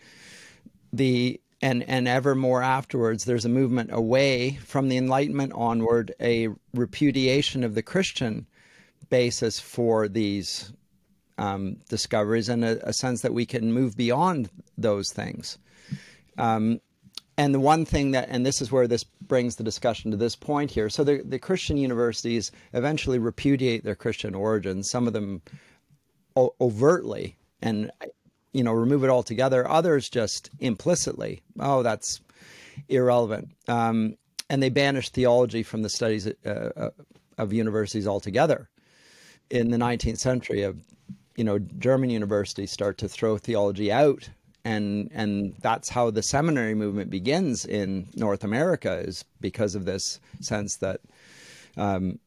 the and and ever more afterwards, there's a movement away from the Enlightenment onward, a repudiation of the Christian basis for these um, discoveries, and a, a, sense that we can move beyond those things. Um, and the one thing that, and this is where this brings the discussion to this point here. So the, the Christian universities eventually repudiate their Christian origins, some of them o- overtly, and you know remove it altogether. Others just implicitly. Oh, that's irrelevant. Um, and they banish theology from the studies uh, uh of universities altogether. In the 19th century, of you know German universities start to throw theology out and and that's how the seminary movement begins in North America is because of this sense that um,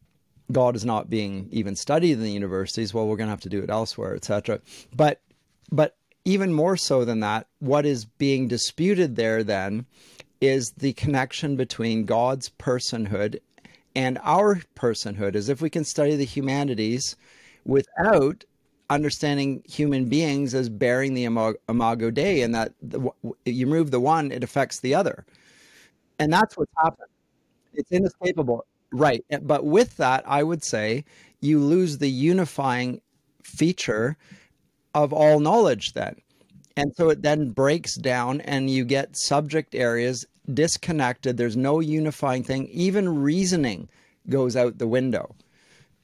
God is not being even studied in the universities. Well, we're going to have to do it elsewhere, etc. But but even more so than that, what is being disputed there then is the connection between God's personhood and our personhood, as if we can study the humanities without understanding human beings as bearing the imago Dei, and that the, you move the one, it affects the other, and that's what's happened. It's inescapable, right? But with that, I would say you lose the unifying feature of all knowledge then. And so it then breaks down and you get subject areas disconnected. There's no unifying thing. Even reasoning goes out the window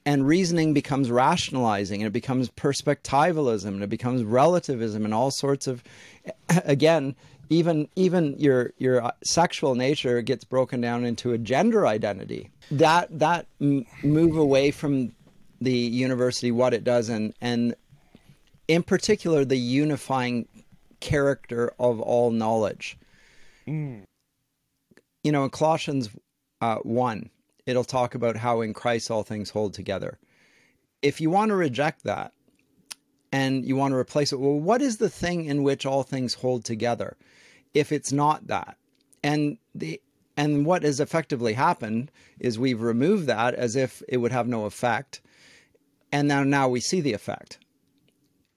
and reasoning becomes rationalizing and it becomes perspectivalism and it becomes relativism and all sorts of (clears throat) again even even your your uh, sexual nature gets broken down into a gender identity that that m- move away from the university what it does and and in particular the unifying character of all knowledge mm. you know in colossians uh, 1 it'll talk about how in Christ all things hold together. If you want to reject that and you want to replace it, well, what is the thing in which all things hold together? If it's not that, and the and what has effectively happened is we've removed that as if it would have no effect, and now now we see the effect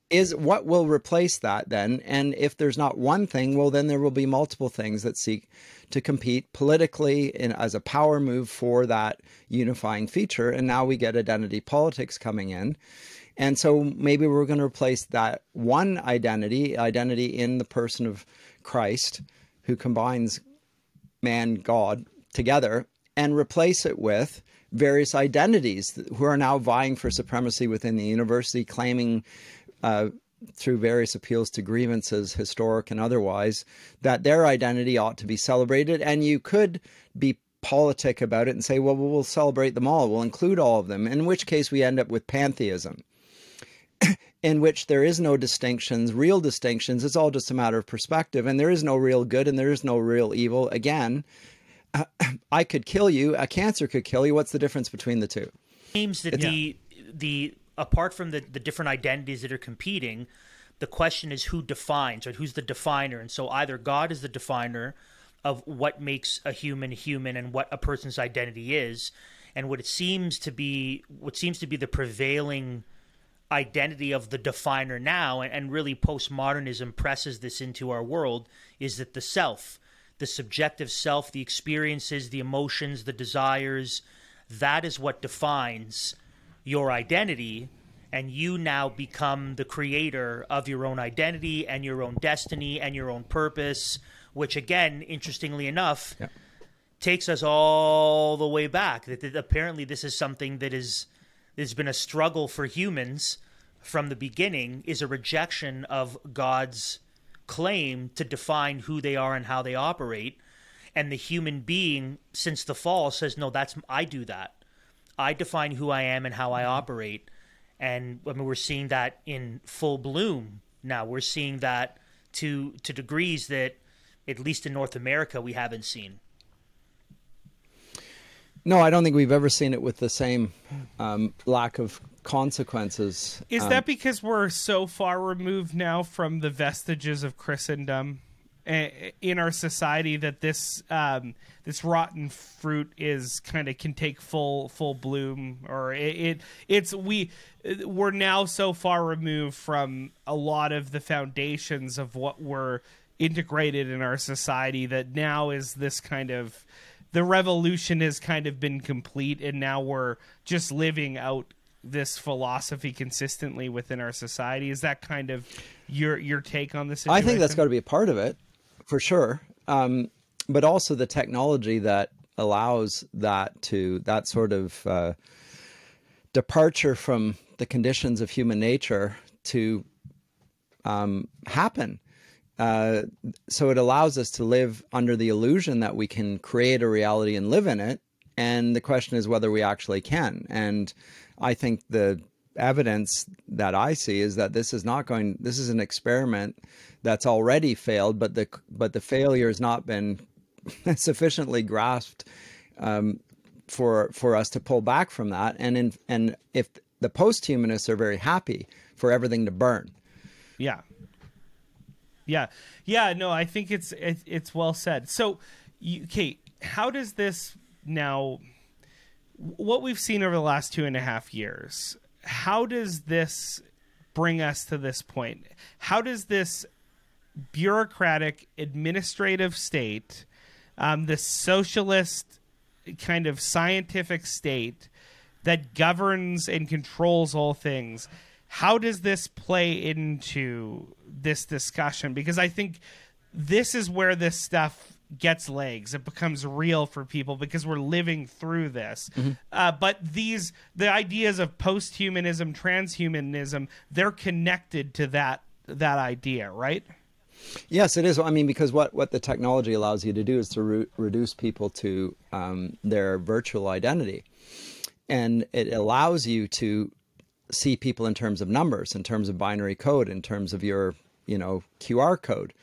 is what will replace that then? And if there's not one thing well then there will be multiple things that seek to compete politically in, as a power move for that unifying feature. And now we get identity politics coming in. And so maybe we're going to replace that one identity identity in the person of christ who combines man god together and replace it with various identities who are now vying for supremacy within the university claiming uh, through various appeals to grievances, historic and otherwise, that their identity ought to be celebrated. And you could be politic about it and say, well, we'll celebrate them all, we'll include all of them, in which case we end up with pantheism. (clears throat) in which there is no distinctions, real distinctions. It's all just a matter of perspective, and there is no real good and there is no real evil. Again, (clears throat) I could kill you. A cancer could kill you. What's the difference between the two? Seems that the the apart from the the different identities that are competing, the question is who defines, right? Who's the definer? And so either God is the definer of what makes a human human and what a person's identity is, and what it seems to be what seems to be the prevailing identity of the definer now and, and really postmodernism presses this into our world is that the self the subjective self the experiences the emotions the desires that is what defines your identity and you now become the creator of your own identity and your own destiny and your own purpose which again interestingly enough Yeah. takes us all the way back. That, that apparently this is something that is there's been a struggle for humans from the beginning is a rejection of God's claim to define who they are and how they operate. And the human being since the fall says no that's I do that I define who I am and how I operate. And I mean we're seeing that in full bloom now. We're seeing that to to degrees that at least in North America we haven't seen. No, I don't think we've ever seen it with the same um, lack of consequences. Is Um, that because we're so far removed now from the vestiges of Christendom in our society that this um, this rotten fruit is kind of can take full full bloom, or it, it it's we we're now so far removed from a lot of the foundations of what were integrated in our society that now is this kind of the revolution has kind of been complete and now we're just living out this philosophy consistently within our society. Is that kind of your your take on this I think that's got to be a part of it, for sure. Um, but also the technology that allows that to that sort of uh, departure from the conditions of human nature to um, happen. Uh, so it allows us to live under the illusion that we can create a reality and live in it. And the question is whether we actually can. And I think the evidence that I see is that this is not going. This is an experiment that's already failed, but the but the failure has not been (laughs) sufficiently grasped um, for for us to pull back from that. And in, and if the post-humanists are very happy for everything to burn, yeah yeah yeah no i think it's it's, it's well said so you, kate how does this now what we've seen over the last two and a half years how does this bring us to this point? How does this bureaucratic administrative state um, this socialist kind of scientific state that governs and controls all things how does this play into this discussion? Because i think this is where this stuff gets legs it becomes real for people because we're living through this uh, but these the ideas of post-humanism transhumanism they're connected to that that idea right Yes, it is. I mean, because what, what the technology allows you to do is to re- reduce people to um, their virtual identity. And it allows you to see people in terms of numbers, in terms of binary code, in terms of your, you know, QR code.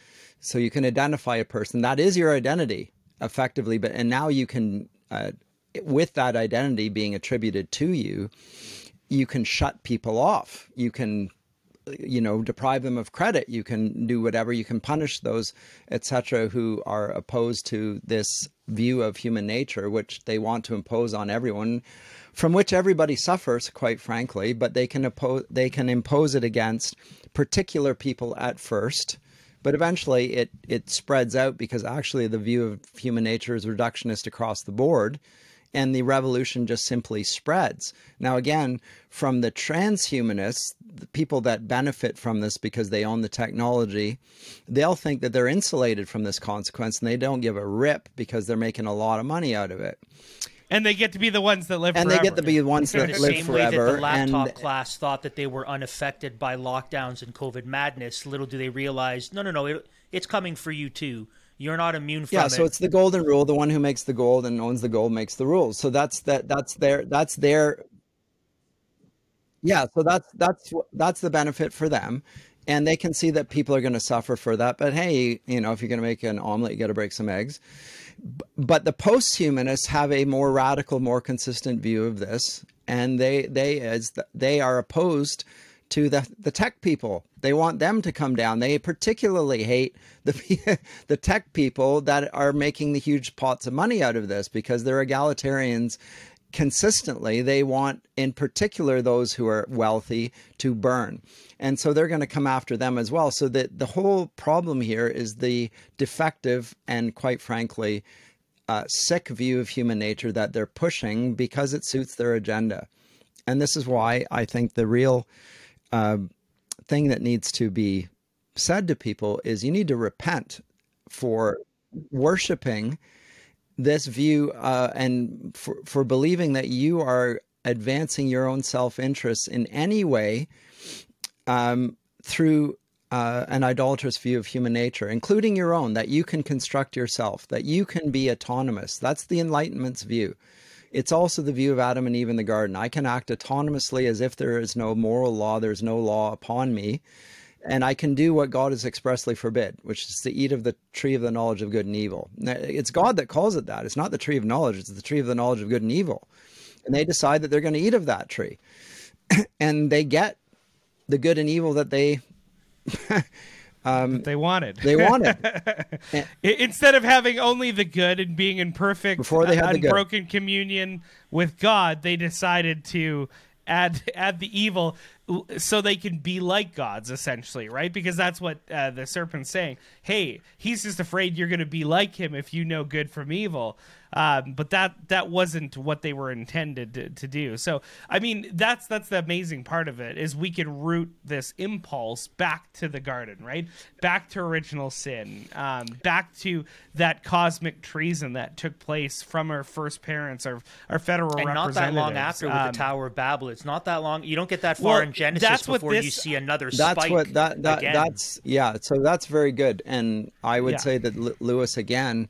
So you can identify a person. That is your identity, effectively. But and now you can, uh, with that identity being attributed to you, you can shut people off. You can you know deprive them of credit you can do whatever you can punish those etc who are opposed to this view of human nature which they want to impose on everyone from which everybody suffers quite frankly but they can oppose they can impose it against particular people at first but eventually it it spreads out because actually the view of human nature is reductionist across the board and the revolution just simply spreads. Now, again, from the transhumanists, the people that benefit from this because they own the technology, they'll think that they're insulated from this consequence and they don't give a rip because they're making a lot of money out of it. And they get to be the ones that live And forever. they get to be the ones that the live same way that forever. the laptop and class thought that they were unaffected by lockdowns and COVID madness, little do they realize, no, no, no, it, it's coming for you too. You're not immune from it. yeah, it. so it's the golden rule: the one who makes the gold and owns the gold makes the rules. So that's that. That's their. That's their. Yeah, so that's that's that's the benefit for them, and they can see that people are going to suffer for that. But hey, you know, if you're going to make an omelet, you got to break some eggs. But the post-humanists have a more radical, more consistent view of this, and they they as they are opposed to the the tech people. They want them to come down. They particularly hate the (laughs) the tech people that are making the huge pots of money out of this because they're egalitarians consistently they want in particular those who are wealthy to burn. And so they're going to come after them as well. So that the whole problem here is the defective and quite frankly uh, sick view of human nature that they're pushing because it suits their agenda. And this is why i think the real uh, thing that needs to be said to people is you need to repent for worshiping this view uh, and for, for believing that you are advancing your own self interest in any way um, through uh, an idolatrous view of human nature, including your own, that you can construct yourself, that you can be autonomous. That's the Enlightenment's view. It's also the view of Adam and Eve in the garden. I can act autonomously as if there is no moral law, there's no law upon me and I can do what God has expressly forbid, which is to eat of the tree of the knowledge of good and evil. It's God that calls it that. It's not the tree of knowledge, it's the tree of the knowledge of good and evil. And they decide that they're going to eat of that tree. (clears throat) and they get the good and evil that they (laughs) um, they wanted. They wanted. (laughs) Instead of having only the good and being in perfect, Before they had unbroken the communion with God, they decided to add add the evil so they can be like gods essentially right? Because that's what uh, the serpent's saying. Hey he's just afraid you're going to be like him if you know good from evil um, but that that wasn't what they were intended to, to, do. So I mean, that's that's the amazing part of it is we can root this impulse back to the garden, right? Back to original sin, um, back to that cosmic treason that took place from our first parents, our our federal and not that long after with um, the Tower of Babel. It's not that long. You don't get that far well, in Genesis before this, you see another. That's what that, that again. that's yeah. So that's very good, and I would yeah. say that L- Lewis again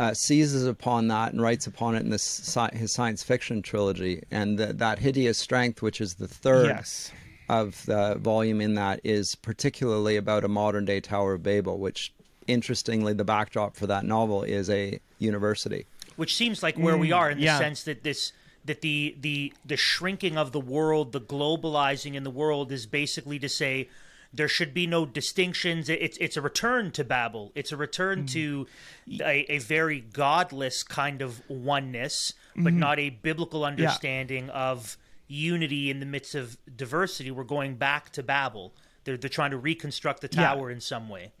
uh, seizes upon that and writes upon it in this his science fiction trilogy, and the, that hideous strength, which is the third yes. of the volume in that, is particularly about a modern day Tower of Babel, which interestingly, the backdrop for that novel is a university, which seems like where mm, we are in the yeah. sense that this that the the the shrinking of the world, the globalizing in the world, is basically to say there should be no distinctions. It's it's a return to Babel. It's a return mm to a, a, very godless kind of oneness, but mm-hmm. not a biblical understanding yeah. of unity in the midst of diversity. We're going back to Babel. They're they're trying to reconstruct the tower yeah. in some way.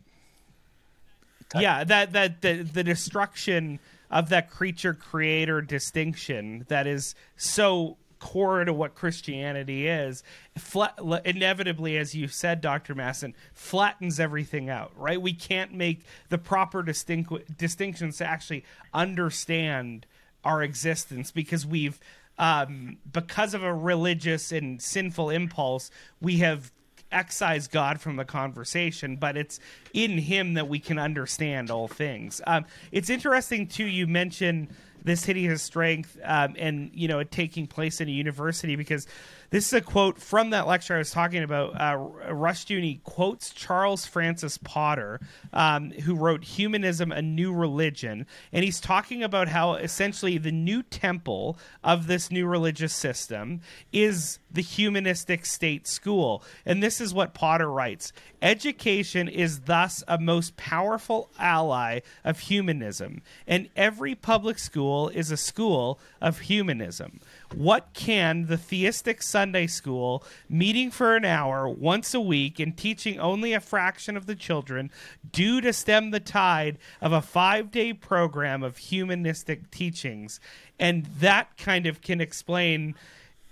Yeah, that that the the destruction of that creature creator distinction that is so core to what Christianity is, flat, inevitably, as you said, Dr. Masson, flattens everything out, right? We can't make the proper distinct, distinctions to actually understand our existence because we've, um, because of a religious and sinful impulse, we have excise God from the conversation, but it's in Him that we can understand all things. Um, it's interesting too. You mentioned this hideous strength um, and you know taking place in a university because this is a quote from that lecture I was talking about. Uh, Rushdoony quotes Charles Francis Potter, um, who wrote Humanism, a New Religion. And he's talking about how essentially the new temple of this new religious system is the humanistic state school. And this is what Potter writes Education is thus a most powerful ally of humanism, and every public school is a school of humanism. What can the theistic Sunday school, meeting for an hour once a week and teaching only a fraction of the children, do to stem the tide of a five day program of humanistic teachings? And that kind of can explain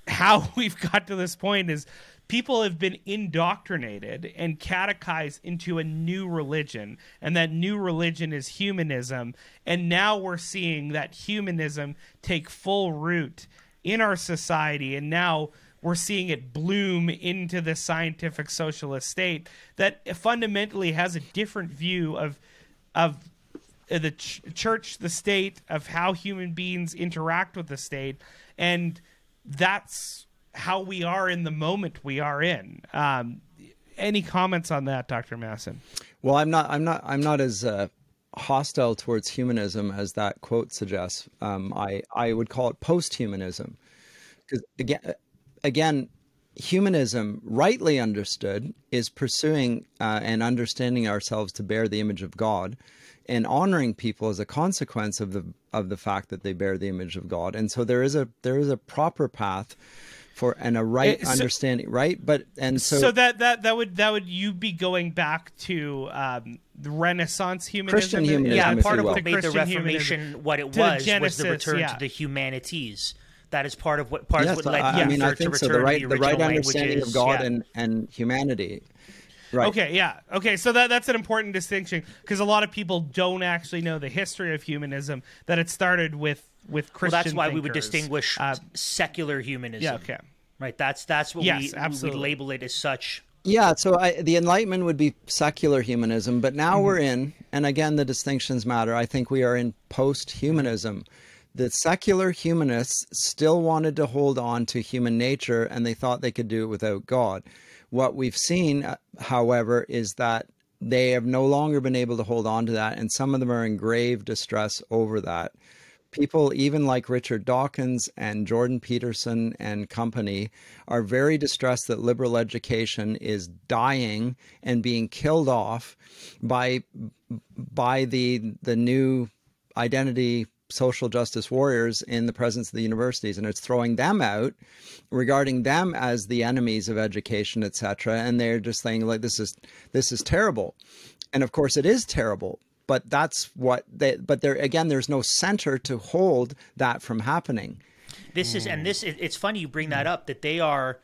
how (laughs) we've got to this point is people have been indoctrinated and catechized into a new religion and that new religion is humanism. And now we're seeing that humanism take full root in our society and now we're seeing it bloom into the scientific socialist state that fundamentally has a different view of of uh, the ch- church the state of how human beings interact with the state. And that's how we are in the moment we are in. Um, any comments on that, Dr. Masson? Well, I'm not. I'm not. I'm not as uh, hostile towards humanism as that quote suggests. Um, I I would call it post-humanism because again, again, humanism, rightly understood, is pursuing uh, and understanding ourselves to bear the image of God, and honoring people as a consequence of the of the fact that they bear the image of God. And so there is a there is a proper path for and a right so, understanding, right? But and so so that that that would that would you be going back to um, the Renaissance humanism, Christian humanism, yeah, part of what made the Reformation humanism, what it was Genesis, was the return yeah. to the humanities. That is part of what part yes, of what led I, I mean, I think to so. return The right, the, the right understanding of God yeah. and and humanity. Right. Okay, yeah. Okay, so that that's an important distinction because a lot of people don't actually know the history of humanism that it started with with Well, that's why we would distinguish Uh, secular humanism. yeah, okay. Right. That's that's what Yes, we, we label it as such. Yeah, so I, the Enlightenment would be secular humanism, but now we're in, and again, the distinctions matter. I think we are in post humanism. The secular humanists still wanted to hold on to human nature and they thought they could do it without God. What we've seen, uh, however, is that they have no longer been able to hold on to that, and some of them are in grave distress over that people even like Richard Dawkins and Jordan Peterson and company are very distressed that liberal education is dying and being killed off by by the the new identity social justice warriors in the presence of the universities. And it's throwing them out regarding them as the enemies of education etc and they're just saying like this is this is terrible. And of course it is terrible but that's what they but there again there's no center to hold that from happening. This is and this it, it's funny you bring that up that they are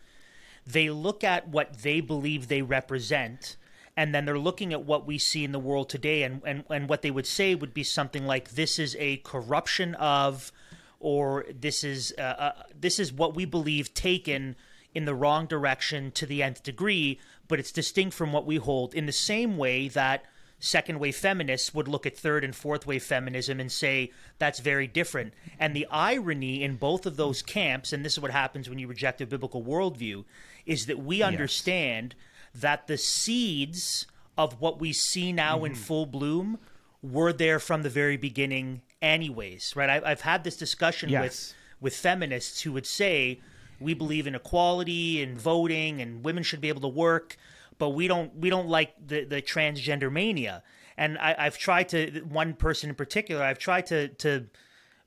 they look at what they believe they represent and then they're looking at what we see in the world today and, and, and what they would say would be something like this is a corruption of or this is uh, uh, this is what we believe taken in the wrong direction to the nth degree but it's distinct from what we hold. In the same way that second wave feminists would look at third and fourth wave feminism and say that's very different. And the irony in both of those camps, and this is what happens when you reject a biblical worldview, is that we understand that the seeds of what we see now in mm-hmm. full bloom were there from the very beginning, anyways. Right? I, I've had this discussion Yes. with with feminists who would say we believe in equality and voting and women should be able to work but we don't we don't like the the transgender mania. And I, i've tried to one person in particular i've tried to to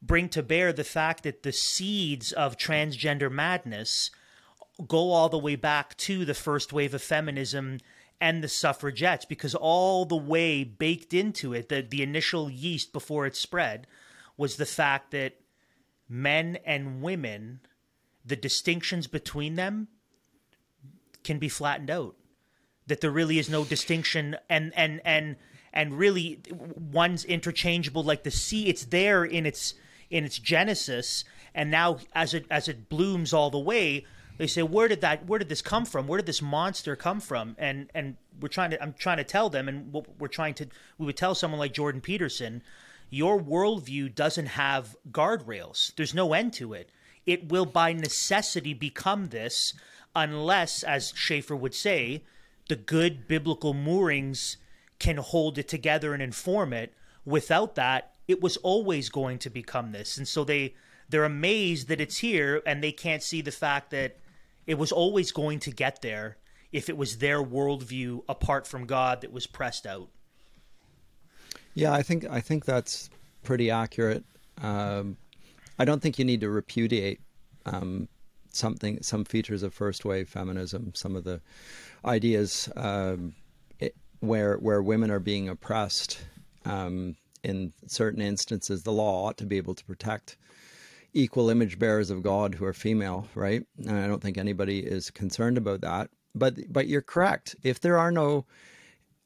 bring to bear the fact that the seeds of transgender madness go all the way back to the first wave of feminism and the suffragettes because all the way baked into it the, the initial yeast before it spread was the fact that men and women the distinctions between them can be flattened out that there really is no distinction and and and and really one's interchangeable like the sea it's there in its in its genesis and now as it as it blooms all the way they say where did that where did this come from? Where did this monster come from? And and we're trying to i'm trying to tell them and we're trying to we would tell someone like jordan peterson your worldview doesn't have guardrails. There's no end to it. It will by necessity become this unless as Schaeffer would say the good biblical moorings can hold it together and inform it. Without that, it was always going to become this. And so they they're amazed that it's here and they can't see the fact that it was always going to get there if it was their worldview apart from God that was pressed out. Yeah, I think I think that's pretty accurate. Um, I don't think you need to repudiate um, something, some features of first wave feminism, some of the ideas um, it, where where women are being oppressed. Um, in certain instances, the law ought to be able to protect equal image bearers of God who are female, right? And I don't think anybody is concerned about that. But but you're correct. If there are no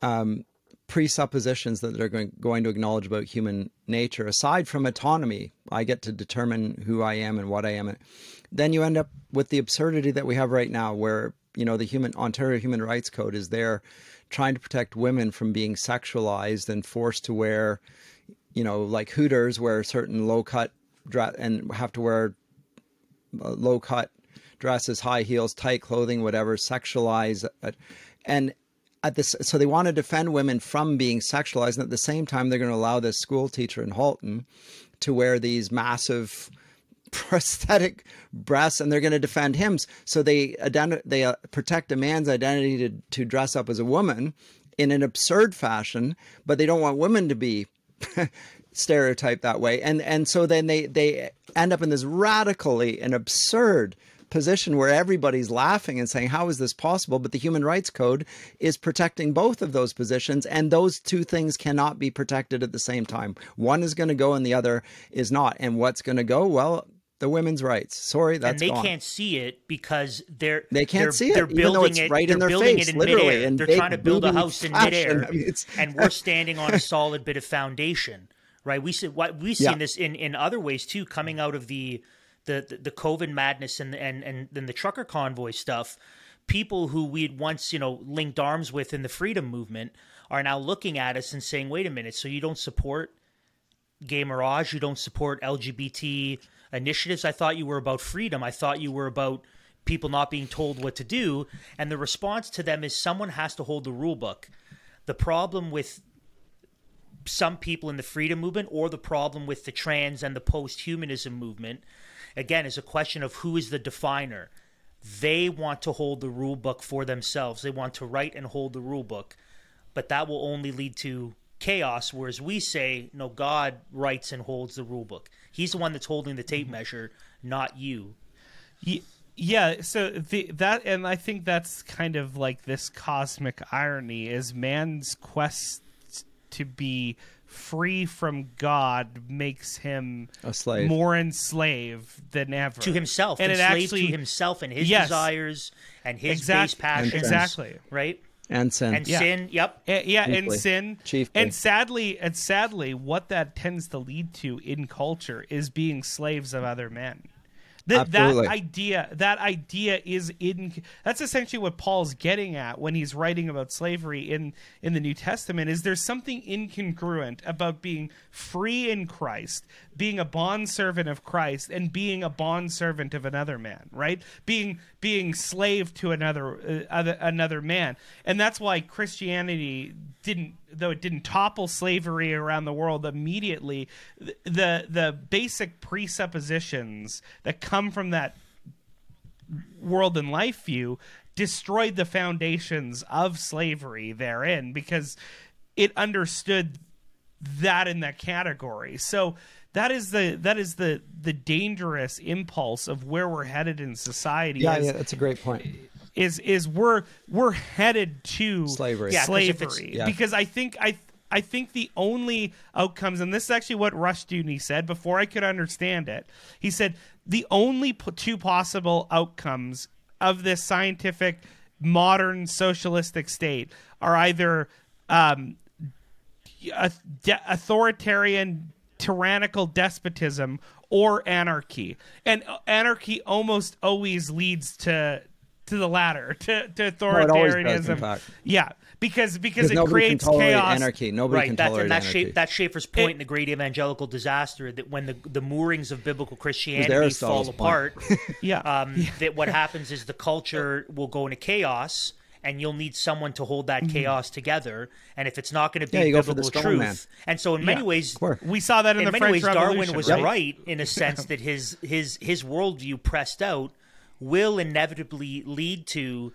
um, presuppositions that they're going, going to acknowledge about human nature, aside from autonomy, I get to determine who I am and what I am. Then you end up with the absurdity that we have right now, where you know the human Ontario Human Rights Code is there trying to protect women from being sexualized and forced to wear, you know, like Hooters wear certain low cut dress and have to wear low cut dresses, high heels, tight clothing, whatever, sexualize, uh, and at this, so they want to defend women from being sexualized, and at the same time, they're going to allow this school teacher in Halton to wear these massive prosthetic breasts and they're going to defend him so they they uh, protect a man's identity to, to dress up as a woman in an absurd fashion but they don't want women to be (laughs) stereotyped that way and and so then they they end up in this radically and absurd position where everybody's laughing and saying, How is this possible? But the Human Rights Code is protecting both of those positions, and those two things cannot be protected at the same time. One is going to go and the other is not. And what's going to go? Well, the women's rights. Sorry, that's and they gone. can't see it because they're they can't they're, see it, they're building it, right in they're their building face, it in literally, midair. in They're trying to build a house in midair, (laughs) I mean, and we're standing on a solid bit of foundation, right? We see what we've seen Yeah. this in in other ways too, coming out of the the the, the COVID madness and and and then the trucker convoy stuff. People who we'd once you know linked arms with in the freedom movement are now looking at us and saying, "Wait a minute, so you don't support gay mirage. You don't support LGBT initiatives. I thought you were about freedom. I thought you were about people not being told what to do. And the response to them is someone has to hold the rule book. The problem with some people in the freedom movement or the problem with the trans and the post humanism movement, again, is a question of who is the definer. They want to hold the rule book for themselves. They want to write and hold the rule book, but that will only lead to chaos. Whereas we say, no, God writes and holds the rule book. He's the one that's holding the tape mm-hmm. measure, not you. Yeah, so the that and I think that's kind of like this cosmic irony is man's quest to be free from God makes him A slave. more enslaved than ever To himself, and it enslaved actually to himself and his Yes. desires and his Exact- base passions. exactly Right? And sin. And Yeah. sin, yep. Uh, yeah, and sin, Chiefly. and sadly, and sadly, what that tends to lead to in culture is being slaves of other men. That that idea, that idea is in. That's essentially what Paul's getting at when he's writing about slavery in in the New Testament. Is there's something incongruent about being free in Christ, being a bond servant of Christ, and being a bond servant of another man, right? Being being slave to another uh, other, another man, and that's why Christianity didn't, though it didn't topple slavery around the world immediately. The the basic presuppositions that come from that world and life view destroyed the foundations of slavery therein because it understood that in that category. So that is the that is the the dangerous impulse of where we're headed in society. yeah, is, yeah, that's a great point. is is we're we're headed to Slavery. Yeah, 'cause if it's- slavery Yeah. because I think I I think the only outcomes and this is actually what Rushdoony said before I could understand it. He said the only po- two possible outcomes of this scientific modern socialistic state are either um, a- de- authoritarian tyrannical despotism or anarchy and uh, anarchy almost always leads to to the latter (laughs) to, to Oh, it does, authoritarianism yeah because because Because it creates can chaos anarchy. Nobody right. can That's tolerate and that's, anarchy. Scha- that's Schaeffer's point in the Great Evangelical Disaster that when the the moorings of biblical Christianity fall apart, (laughs) yeah um, that what happens is the culture will go into chaos, and you'll need someone to hold that chaos together. And if it's not going to be Yeah, you the biblical truth, man. and so in many Yeah. ways, we saw that in, in the many French ways, Revolution Darwin was right? right in a sense that his his his worldview pressed out will inevitably lead to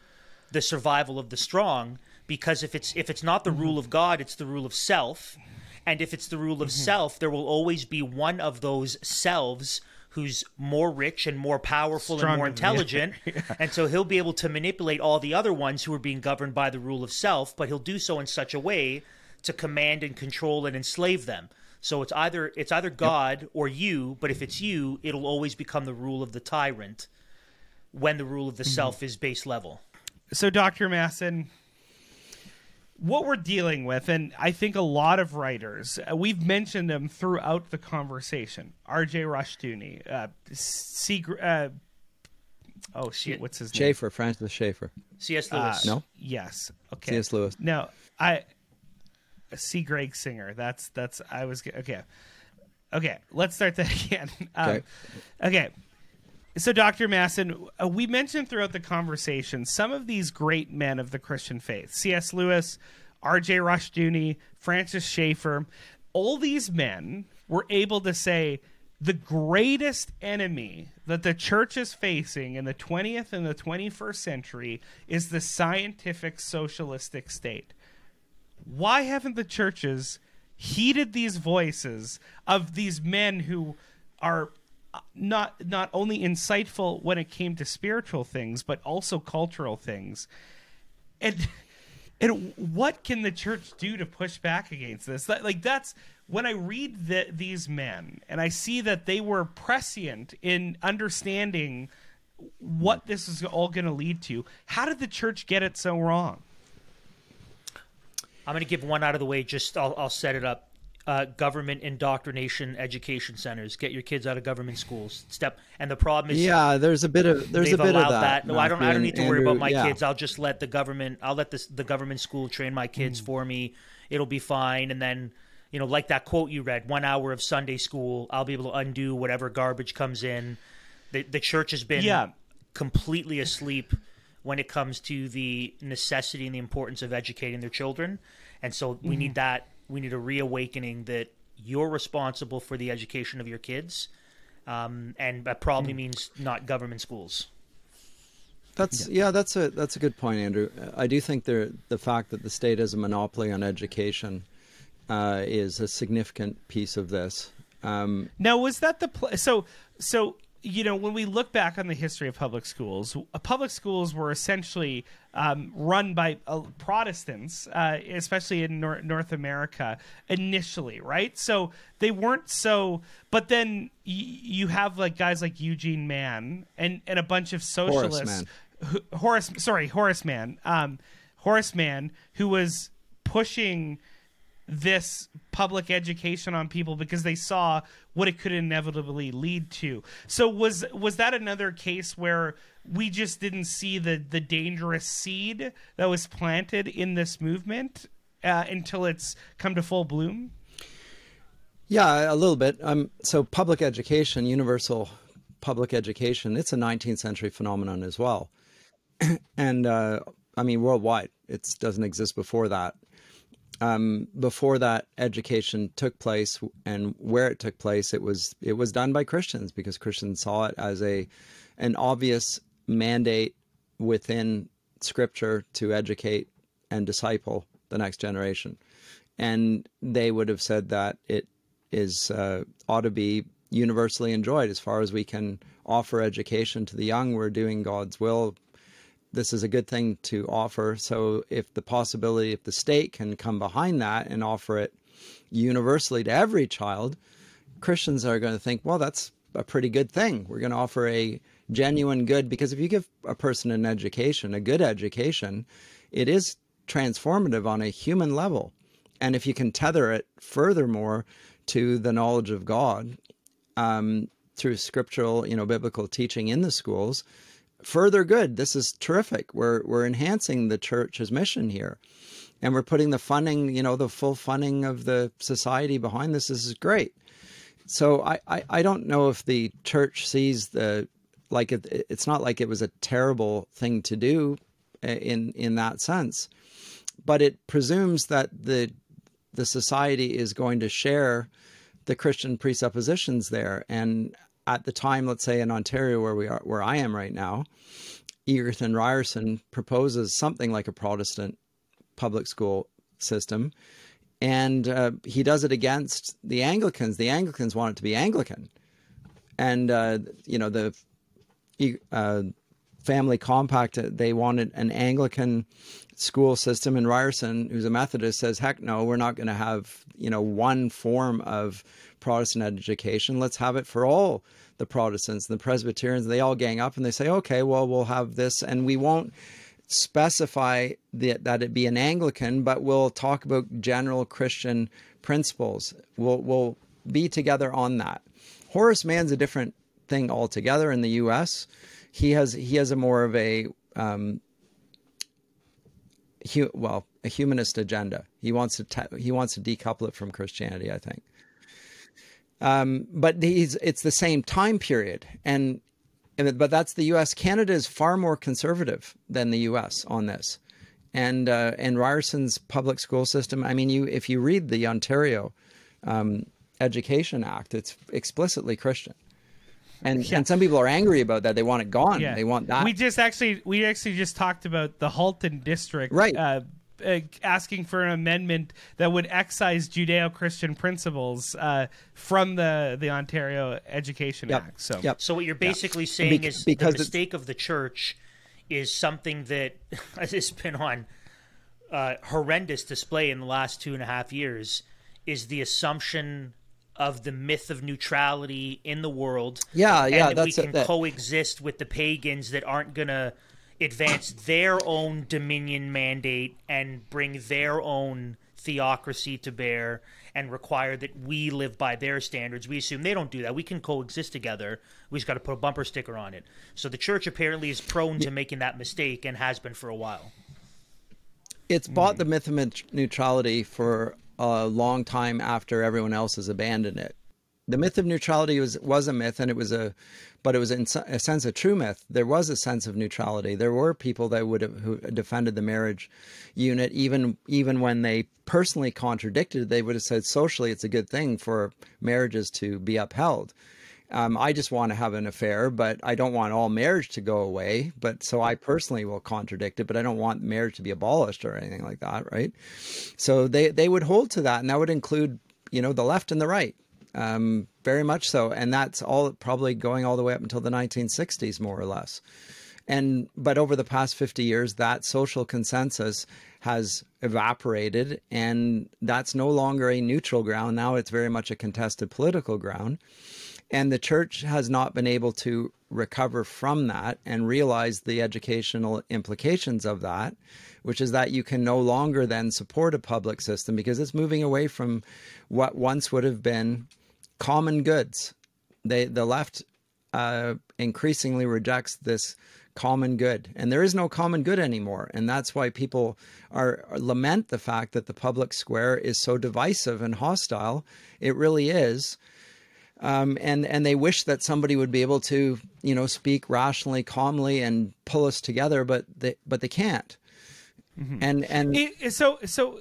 the survival of the strong because if it's if it's not the rule of God, it's the rule of self, and if it's the rule of self, there will always be one of those selves who's more rich and more powerful and more Stronger the other. intelligent. (laughs) And so he'll be able to manipulate all the other ones who are being governed by the rule of self but he'll do so in such a way to command and control and enslave them. So it's either it's either god or you but if it's you it'll always become the rule of the tyrant when the rule of the mm-hmm. self is base level. So Dr. Masson, what we're dealing with, and I think a lot of writers, uh, we've mentioned them throughout the conversation. R.J. Rushdoony, uh, C. Uh, oh shit, what's his name? Schaeffer, Francis Schaeffer. cs Uh, lewis No? Yes. Okay. C.S. Lewis. No, I. C. Gregg Singer. That's that's. I was okay. Okay. Let's start that (laughs) again. Um, Okay. okay. So, Dr. Masson, uh, we mentioned throughout the conversation some of these great men of the Christian faith C.S. Lewis, R.J. Rushdoony, Francis Schaeffer. All these men were able to say the greatest enemy that the church is facing in the 20th and the 21st century is the scientific socialistic state. Why haven't the churches heeded these voices of these men who are not not only insightful when it came to spiritual things but also cultural things. And and what can the church do to push back against this? That, like that's when i read the, these men and i see that they were prescient in understanding what this is all going to lead to how did the church get it so wrong? I'm going to give one out of the way just i'll, I'll set it up uh, government indoctrination education centers. Get your kids out of government schools. Step and the problem is yeah, there's a bit of there's a bit of that. that. No, I don't. I don't need to Andrew, worry about my yeah. kids. I'll just let the government. I'll let this the government school train my kids mm. for me. It'll be fine. And then you know, like that quote you read, one hour of Sunday school, I'll be able to undo whatever garbage comes in. The the church has been yeah. completely asleep when it comes to the necessity and the importance of educating their children. And so we mm. need that we need a reawakening that you're responsible for the education of your kids, um, and that probably mm. means not government schools. That's yeah. yeah. that's a that's a good point, Andrew. I do think the the fact that the state has a monopoly on education uh, is a significant piece of this. Um, now, was that the pl- so so you know, when we look back on the history of public schools, uh, public schools were essentially um, run by uh, Protestants, uh, especially in Nor- North America initially, right? So they weren't so. But then y- you have like guys like Eugene Mann and and a bunch of socialists. Horace Mann. Who, Horace, sorry, Horace Mann. Um, Horace Mann, who was pushing this public education on people because they saw what it could inevitably lead to. So was was that another case where we just didn't see the the dangerous seed that was planted in this movement uh, until it's come to full bloom? Yeah, a little bit. Um, so public education, universal public education, it's a 19th century phenomenon as well, (clears throat) and uh, I mean worldwide. It doesn't exist before that um, before that education took place and where it took place, it was it was done by Christians because Christians saw it as a an obvious mandate within Scripture to educate and disciple the next generation, and they would have said that it is uh, ought to be universally enjoyed as far as we can offer education to the young. We're doing God's will this is a good thing to offer. So if the possibility, if the state can come behind that and offer it universally to every child, Christians are going to think, well, that's a pretty good thing. We're going to offer a genuine good because if you give a person an education, a good education, it is transformative on a human level. And if you can tether it furthermore to the knowledge of God um, through scriptural, you know, biblical teaching in the schools, further good. This is terrific. We're we're enhancing the church's mission here. And we're putting the funding, you know, the full funding of the society behind this. This is great. So I, I, I don't know if the church sees the like it, it's not like it was a terrible thing to do uh, in in that sense, but it presumes that the the society is going to share the Christian presuppositions there, and at the time, let's say in Ontario, where we are, where I am right now, Egerton Ryerson proposes something like a Protestant public school system, and uh, he does it against the Anglicans. The Anglicans want it to be Anglican, and uh, you know the uh, family compact. They wanted an Anglican school system, and Ryerson, who's a Methodist, says, "Heck no, we're not going to have you know one form of Protestant education. Let's have it for all the Protestants and the Presbyterians. They all gang up and they say, okay, well, we'll have this, and we won't specify that it be an Anglican, but we'll talk about general Christian principles. We'll, we'll be together on that. Horace Mann's a different thing altogether in the U.S. He has he has a more of a um, hu- well a humanist agenda. He wants to te- he wants to decouple it from Christianity. I think. Um, but he's it's the same time period, and and but that's the U.S. Canada is far more conservative than the U.S. on this, and uh, and Ryerson's public school system. I mean, you if you read the Ontario um, Education Act, it's explicitly Christian. And, yeah. and some people are angry about that. They want it gone. Yeah. They want that. We just actually we actually just talked about the Halton district, right? Uh, uh, asking for an amendment that would excise Judeo-Christian principles uh, from the the Ontario Education yep. Act. So, yep. so what you're basically yep. saying Be- is the mistake of the church is something that (laughs) has been on uh, horrendous display in the last two and a half years. Is the assumption of the myth of neutrality in the world? Yeah, yeah, and that we can that... coexist with the pagans that aren't gonna advance their own dominion mandate and bring their own theocracy to bear and require that we live by their standards. We assume they don't do that. We can coexist together. We just got to put a bumper sticker on it. So the church apparently is prone to making that mistake and has been for a while. It's bought mm. the myth of neutrality for a long time after everyone else has abandoned it. The myth of neutrality was was a myth, and it was a but it was in a sense a true myth. There was a sense of neutrality. There were people that would have who defended the marriage unit, even even when they personally contradicted. They would have said socially it's a good thing for marriages to be upheld. Um, I just want to have an affair, but I don't want all marriage to go away. But so I personally will contradict it, but I don't want marriage to be abolished or anything like that, right? So they they would hold to that, and that would include you know the left and the right um, very much so. And that's all probably going all the way up until the 1960s, more or less. And but over the past 50 years, that social consensus has evaporated, and that's no longer a neutral ground. Now it's very much a contested political ground. And the church has not been able to recover from that and realize the educational implications of that, which is that you can no longer then support a public system because it's moving away from what once would have been common goods. They the left uh, increasingly rejects this common good, and there is no common good anymore, and that's why people are, are lament the fact that the public square is so divisive and hostile. It really is. Um, and and they wish that somebody would be able to you know speak rationally, calmly, and pull us together, but they but they can't. Mm-hmm. And and it, so so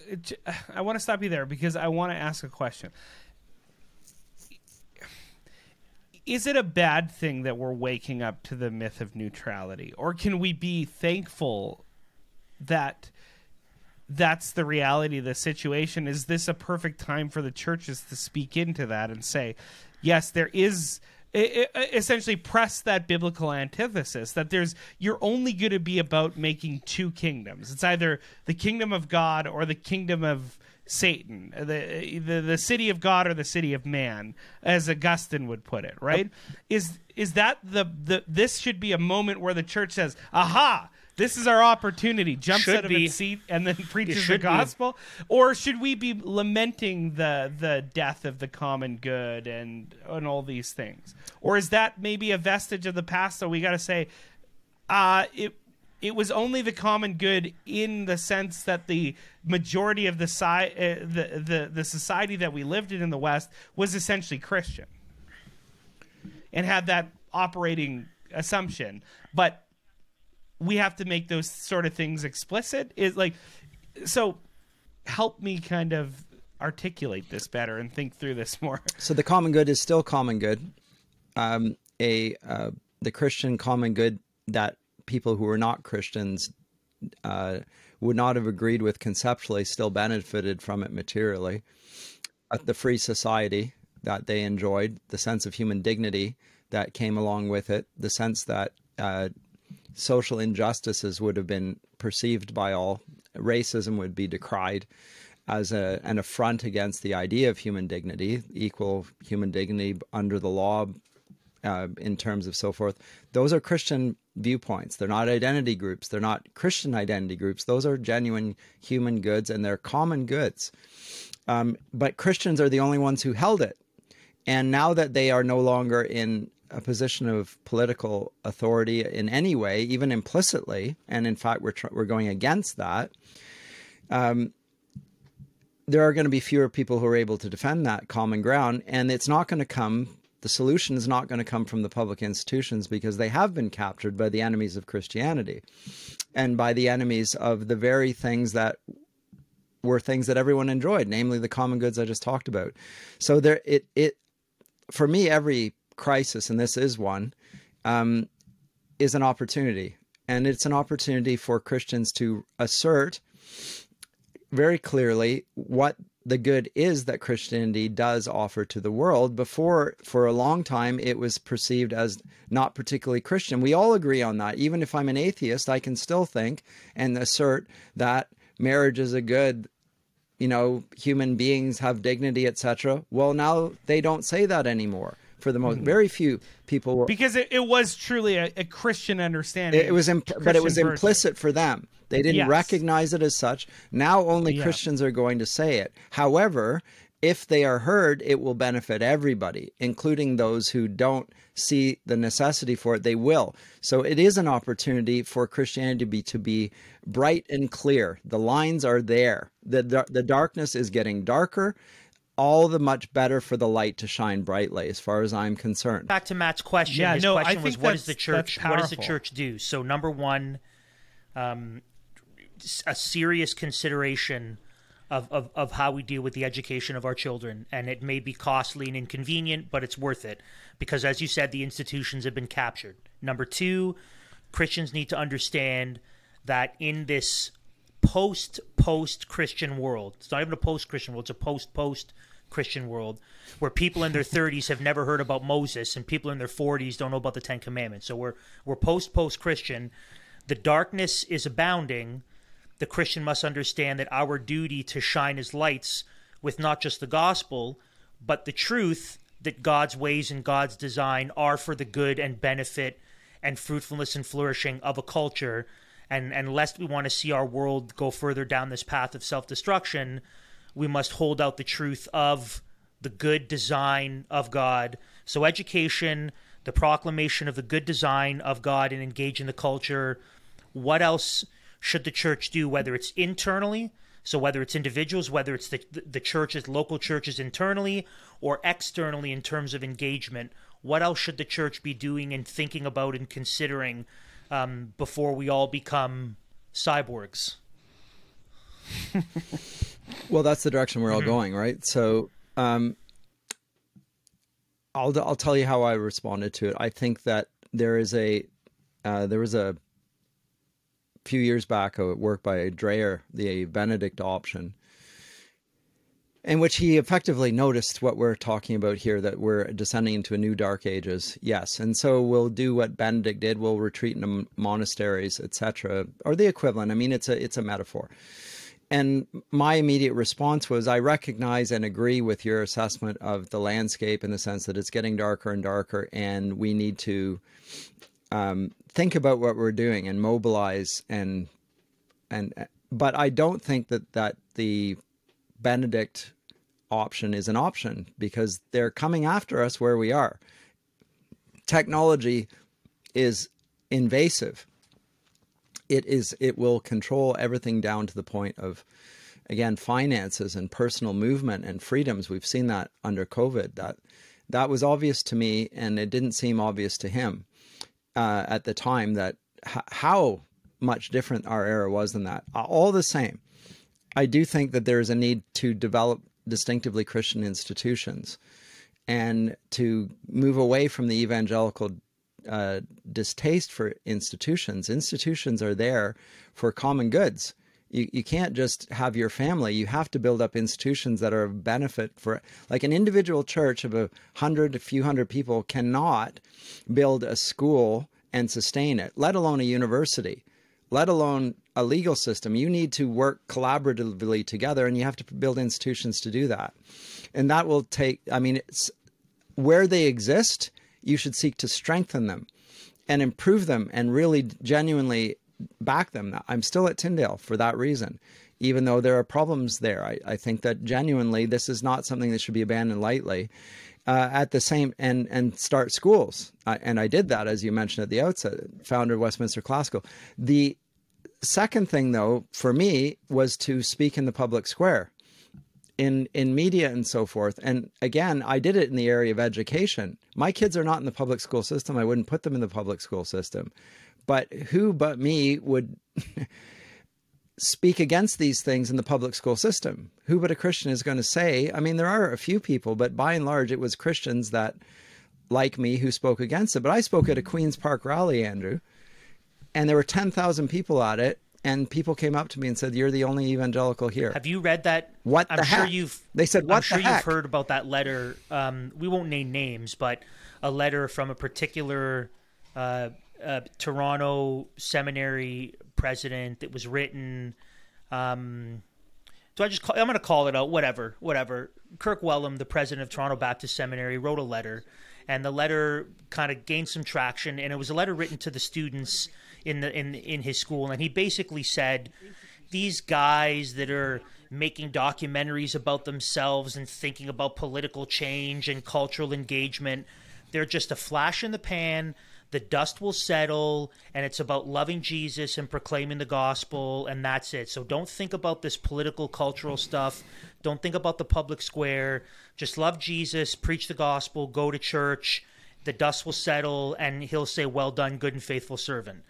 I want to stop you there because I want to ask a question is it a bad thing that we're waking up to the myth of neutrality or can we be thankful that that's the reality of the situation is this a perfect time for the churches to speak into that and say yes there is essentially press that biblical antithesis that there's you're only going to be about making two kingdoms it's either the kingdom of god or the kingdom of Satan, the, the the city of God or the city of man, as Augustine would put it, right? Yep. Is is that the the this should be a moment where the church says, "Aha, this is our opportunity," jumps should out of be. its seat and then (laughs) preaches the gospel, be. or should we be lamenting the the death of the common good and and all these things, or is that maybe a vestige of the past? So we got to say, uh, it it was only the common good in the sense that the majority of the, si- uh, the, the, the society that we lived in in the West was essentially Christian and had that operating assumption. But we have to make those sort of things explicit. Is like so. Help me kind of articulate this better and think through this more. (laughs) So the common good is still common good. Um, a uh, the Christian common good that people who were not Christians uh, would not have agreed with conceptually still benefited from it materially. Uh, the free society that they enjoyed, the sense of human dignity that came along with it, the sense that uh, social injustices would have been perceived by all, racism would be decried as a, an affront against the idea of human dignity, equal human dignity under the law uh, in terms of so forth. Those are Christian viewpoints. They're not identity groups. They're not Christian identity groups. Those are genuine human goods and they're common goods. Um, but Christians are the only ones who held it. And now that they are no longer in a position of political authority in any way, even implicitly, and in fact we're tr- we're going against that. Um, there are going to be fewer people who are able to defend that common ground, and it's not going to come The solution is not going to come from the public institutions because they have been captured by the enemies of Christianity and by the enemies of the very things that were things that everyone enjoyed, namely the common goods I just talked about. So there, it it for me, every crisis, and this is one, um, is an opportunity, and it's an opportunity for Christians to assert very clearly what the good is that Christianity does offer to the world. Before, for a long time, it was perceived as not particularly Christian. We all agree on that. Even if I'm an atheist, I can still think and assert that marriage is a good you know human beings have dignity etc well now they don't say that anymore for the most mm-hmm. very few people were, because it, it was truly a, a christian understanding it, it was but it was implicit for them they didn't yes. recognize it as such now only yeah. christians are going to say it however if they are heard, it will benefit everybody, including those who don't see the necessity for it. They will. So it is an opportunity for Christianity to be, to be bright and clear. The lines are there. The, the darkness is getting darker. All the much better for the light to shine brightly, as far as I'm concerned. Back to Matt's question. Yeah, His no, question was, "What does the church? What does the church do?" So, number one, um, a serious consideration of, of, of how we deal with the education of our children. And it may be costly and inconvenient, but it's worth it because, as you said, the institutions have been captured. Number two, Christians need to understand that in this post post Christian world, it's not even a post Christian world, it's a post post Christian world where people in their 30s have never heard about Moses and people in their 40s don't know about the 10 commandments. So we're we're post post Christian. The darkness is abounding the Christian must understand that our duty to shine as lights with not just the gospel, but the truth that God's ways and God's design are for the good and benefit and fruitfulness and flourishing of a culture. And, and lest we want to see our world go further down this path of self destruction, we must hold out the truth of the good design of God. So, education, the proclamation of the good design of God, and engage in the culture. What else should the church do, whether it's internally, so whether it's individuals, whether it's the the churches, local churches internally, or externally in terms of engagement, what else should the church be doing and thinking about and considering um, before we all become cyborgs? (laughs) well, that's the direction we're all mm-hmm. going, right? So, um, I'll I'll tell you how I responded to it. I think that there is a uh, there was a few years back a work by Dreher, the Benedict option, in which he effectively noticed what we're talking about here that we're descending into a new dark ages yes and so we'll do what benedict did we'll retreat into monasteries etc or the equivalent i mean it's a it's a metaphor and my immediate response was i recognize and agree with your assessment of the landscape in the sense that it's getting darker and darker and we need to um, think about what we're doing and mobilize and and but I don't think that that the Benedict option is an option because they're coming after us where we are. Technology is invasive. It is it will control everything down to the point of again finances and personal movement and freedoms. We've seen that under COVID. That that was obvious to me and it didn't seem obvious to him uh, at the time that h- how much different our era was than that. All the same, I do think that there is a need to develop distinctively Christian institutions and to move away from the evangelical uh, distaste for institutions. Institutions are there for common goods. You, you can't just have your family. You have to build up institutions that are of benefit for, like an individual church of a hundred, a few hundred people cannot build a school and sustain it, let alone a university, let alone a legal system. You need to work collaboratively together and you have to build institutions to do that. And that will take, I mean, it's where they exist, you should seek to strengthen them and improve them and really genuinely back them. I'm still at Tyndale for that reason. Even though there are problems there, I, I think that genuinely this is not something that should be abandoned lightly. Uh, at the same and and start schools, uh, and I did that as you mentioned at the outset. Founder of Westminster Classical. The second thing, though, for me was to speak in the public square. In in media and so forth. And again, I did it in the area of education. My kids are not in the public school system. I wouldn't put them in the public school system. But who but me would (laughs) speak against these things in the public school system? Who but a Christian is going to say? I mean, there are a few people, but by and large, it was Christians that, like me, who spoke against it. But I spoke at a Queen's Park rally, Andrew, and there were 10,000 people at it. And people came up to me and said, "You're the only evangelical here." Have you read that? What I'm the sure heck? you've. They said, "What I'm sure heck?" you've heard about that letter. Um, we won't name names, but a letter from a particular uh, uh, Toronto seminary president that was written. Um, do I just call, I'm going to call it out. Whatever, whatever. Kirk Wellum, the president of Toronto Baptist Seminary, wrote a letter, and the letter kind of gained some traction. And it was a letter written to the students in the in in his school, and he basically said, "These guys that are." Making documentaries about themselves and thinking about political change and cultural engagement. They're just a flash in the pan the dust will settle and it's about loving Jesus and proclaiming the gospel and that's it. So don't think about this political cultural stuff. Don't think about the public square. Just love Jesus, preach the gospel, go to church. The dust will settle and he'll say well done good and faithful servant.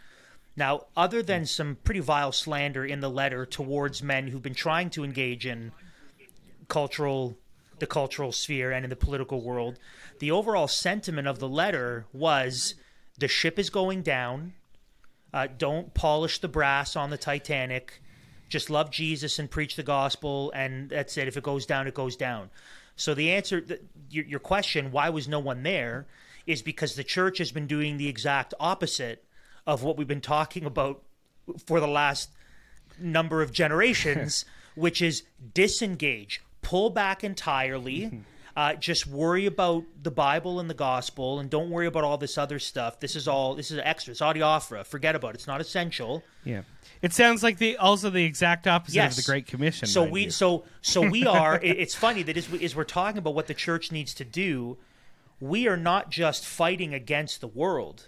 Now, other than some pretty vile slander in the letter towards men who've been trying to engage in cultural the cultural sphere and in the political world, the overall sentiment of the letter was the ship is going down. Uh, don't polish the brass on the Titanic. Just love Jesus and preach the gospel, and that's it. If it goes down, it goes down. So the answer, the, your, your question, why was no one there, is because the church has been doing the exact opposite of what we've been talking about for the last number of generations, (laughs) which is disengage, pull back entirely. Uh, just worry about the Bible and the gospel, and don't worry about all this other stuff. This is all this is extra. It's adiaphora. Forget about it. It's not essential. Yeah. It sounds like the also the exact opposite Yes. of the Great Commission. So we you. so so we (laughs) are. it- it's funny that as, we, as we're talking about what the church needs to do, we are not just fighting against the world.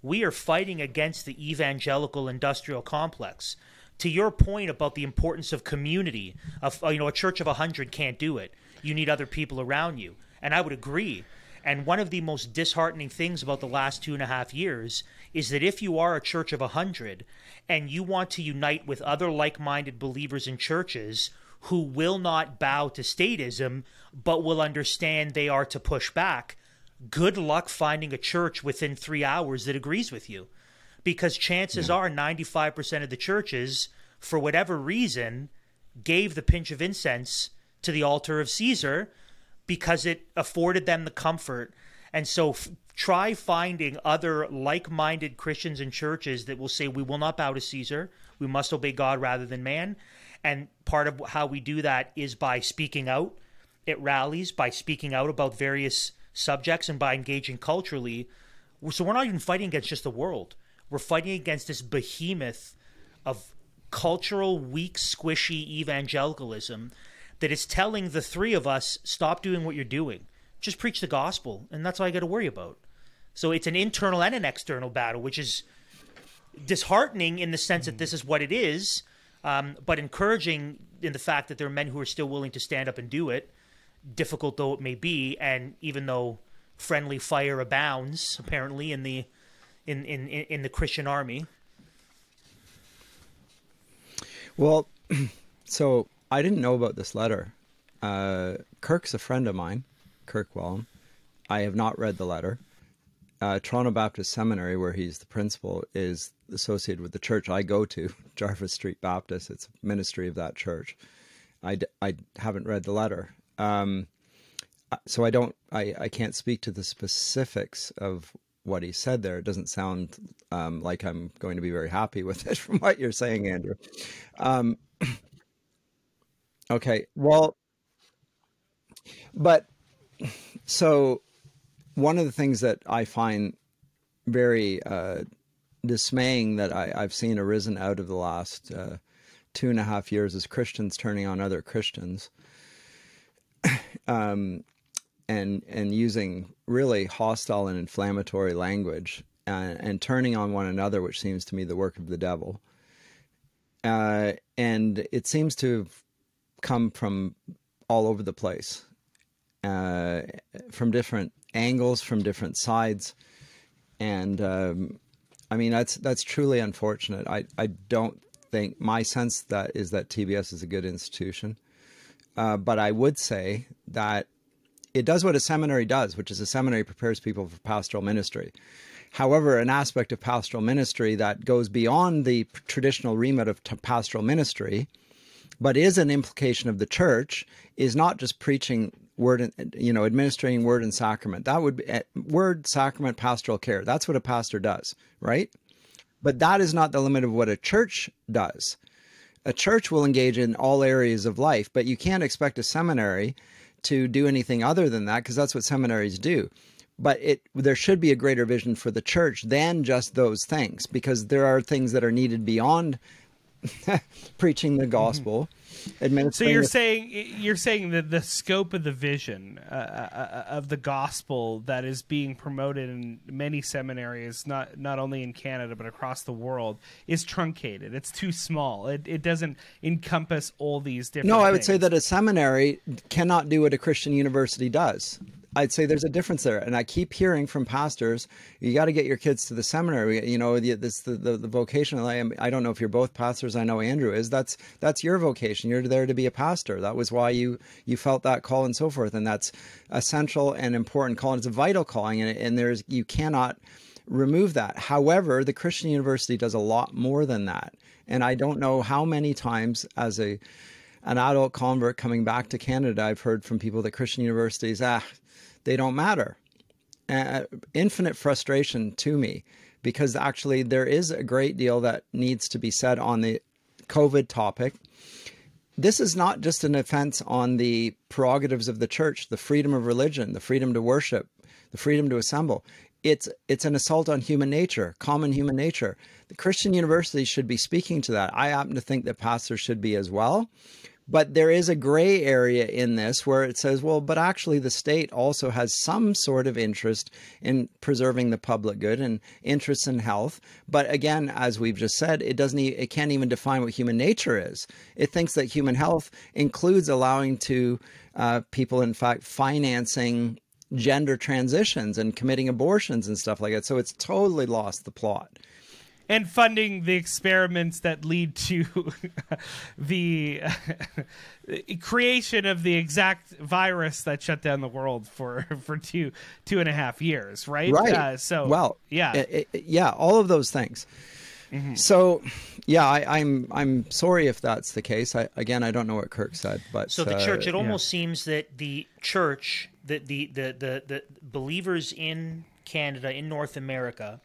We are fighting against the evangelical industrial complex. To your point about the importance of community, of you know, a church of a hundred can't do it. You need other people around you, and I would agree. And one of the most disheartening things about the last two and a half years is that if you are a church of a hundred and you want to unite with other like-minded believers in churches who will not bow to statism but will understand they are to push back, good luck finding a church within three hours that agrees with you. Because chances are 95% of the churches, for whatever reason, gave the pinch of incense to the altar of Caesar because it afforded them the comfort. And so f- try finding other like minded Christians and churches that will say, we will not bow to Caesar. We must obey God rather than man. And part of how we do that is by speaking out at rallies, by speaking out about various subjects, and by engaging culturally. So we're not even fighting against just the world. We're fighting against this behemoth of cultural, weak, squishy evangelicalism that is telling the three of us, stop doing what you're doing. Just preach the gospel. And that's all I got to worry about. So it's an internal and an external battle, which is disheartening in the sense that this is what it is, um, but encouraging in the fact that there are men who are still willing to stand up and do it, difficult though it may be. And even though friendly fire abounds, apparently, in the. In, in, in the Christian army. Well, (clears throat) so I didn't know about this letter. Uh, Kirk's a friend of mine, Kirk Wellum. I have not read the letter. Uh, Toronto Baptist Seminary, where he's the principal, is associated with the church I go to, (laughs) Jarvis Street Baptist. It's a ministry of that church. I, d- I haven't read the letter. Um, uh, so I don't, I, I can't speak to the specifics of what he said there. It doesn't sound um, like I'm going to be very happy with it (laughs) from what you're saying, Andrew. Um, (clears throat) okay, well, but so one of the things that I find very uh, dismaying that I, I've seen arisen out of the last uh, two and a half years is Christians turning on other Christians. (clears throat) um, and and using really hostile and inflammatory language and, and turning on one another, which seems to me the work of the devil. Uh, and it seems to have come from all over the place uh, from different angles, from different sides, and um, I mean that's that's truly unfortunate. I I don't think my sense that is that TBS is a good institution, uh, but I would say that it does what a seminary does, which is a seminary prepares people for pastoral ministry. However, an aspect of pastoral ministry that goes beyond the traditional remit of pastoral ministry, but is an implication of the church, is not just preaching word and you know administering word and sacrament. That would be eh, word sacrament pastoral care. That's what a pastor does right? But that is not the limit of what a church does. A church will engage in all areas of life but you can't expect a seminary to do anything other than that because that's what seminaries do. But it there should be a greater vision for the church than just those things because there are things that are needed beyond (laughs) preaching the gospel so you're saying you're saying that the scope of the vision uh, uh, of the gospel that is being promoted in many seminaries, not not only in Canada but across the world, is truncated. It's too small. It it doesn't encompass all these different. No, I would say that a seminary cannot do what a Christian university does. I'd say there's a difference there, and I keep hearing from pastors, you got to get your kids to the seminary. You know, the, this the, the, the. I, am, I don't know if you're both pastors. I know Andrew is. That's that's your vocation. You're there to be a pastor. That was why you you felt that call and so forth, and that's essential and important call. And it's a vital calling, and, and there's you cannot remove that. However, the Christian University does a lot more than that, and I don't know how many times as a an adult convert coming back to Canada, I've heard from people that Christian universities, ah, they don't matter. Uh, infinite frustration to me because actually there is a great deal that needs to be said on the COVID topic. This is not just an offense on the prerogatives of the church, the freedom of religion, the freedom to worship, the freedom to assemble. It's it's an assault on human nature, common human nature. The Christian universities should be speaking to that. I happen to think that pastors should be as well. But there is a gray area in this where it says, well, but actually the state also has some sort of interest in preserving the public good and interests in health. But again, as we've just said, it doesn't, it can't even define what human nature is. It thinks that human health includes allowing to uh, people, in fact, financing gender transitions and committing abortions and stuff like that. So it's totally lost the plot and funding the experiments that lead to (laughs) (laughs) the creation of the exact virus that shut down the world for (laughs) for two two and a half years, right? Right. Uh, so well, yeah, it, it, yeah, all of those things. Mm-hmm. So, yeah, I, am I'm, I'm sorry if that's the case. I, again, I don't know what Kirk said, but so the uh, church. It almost yeah. seems that the church, the, the the the the believers in Canada, in North America,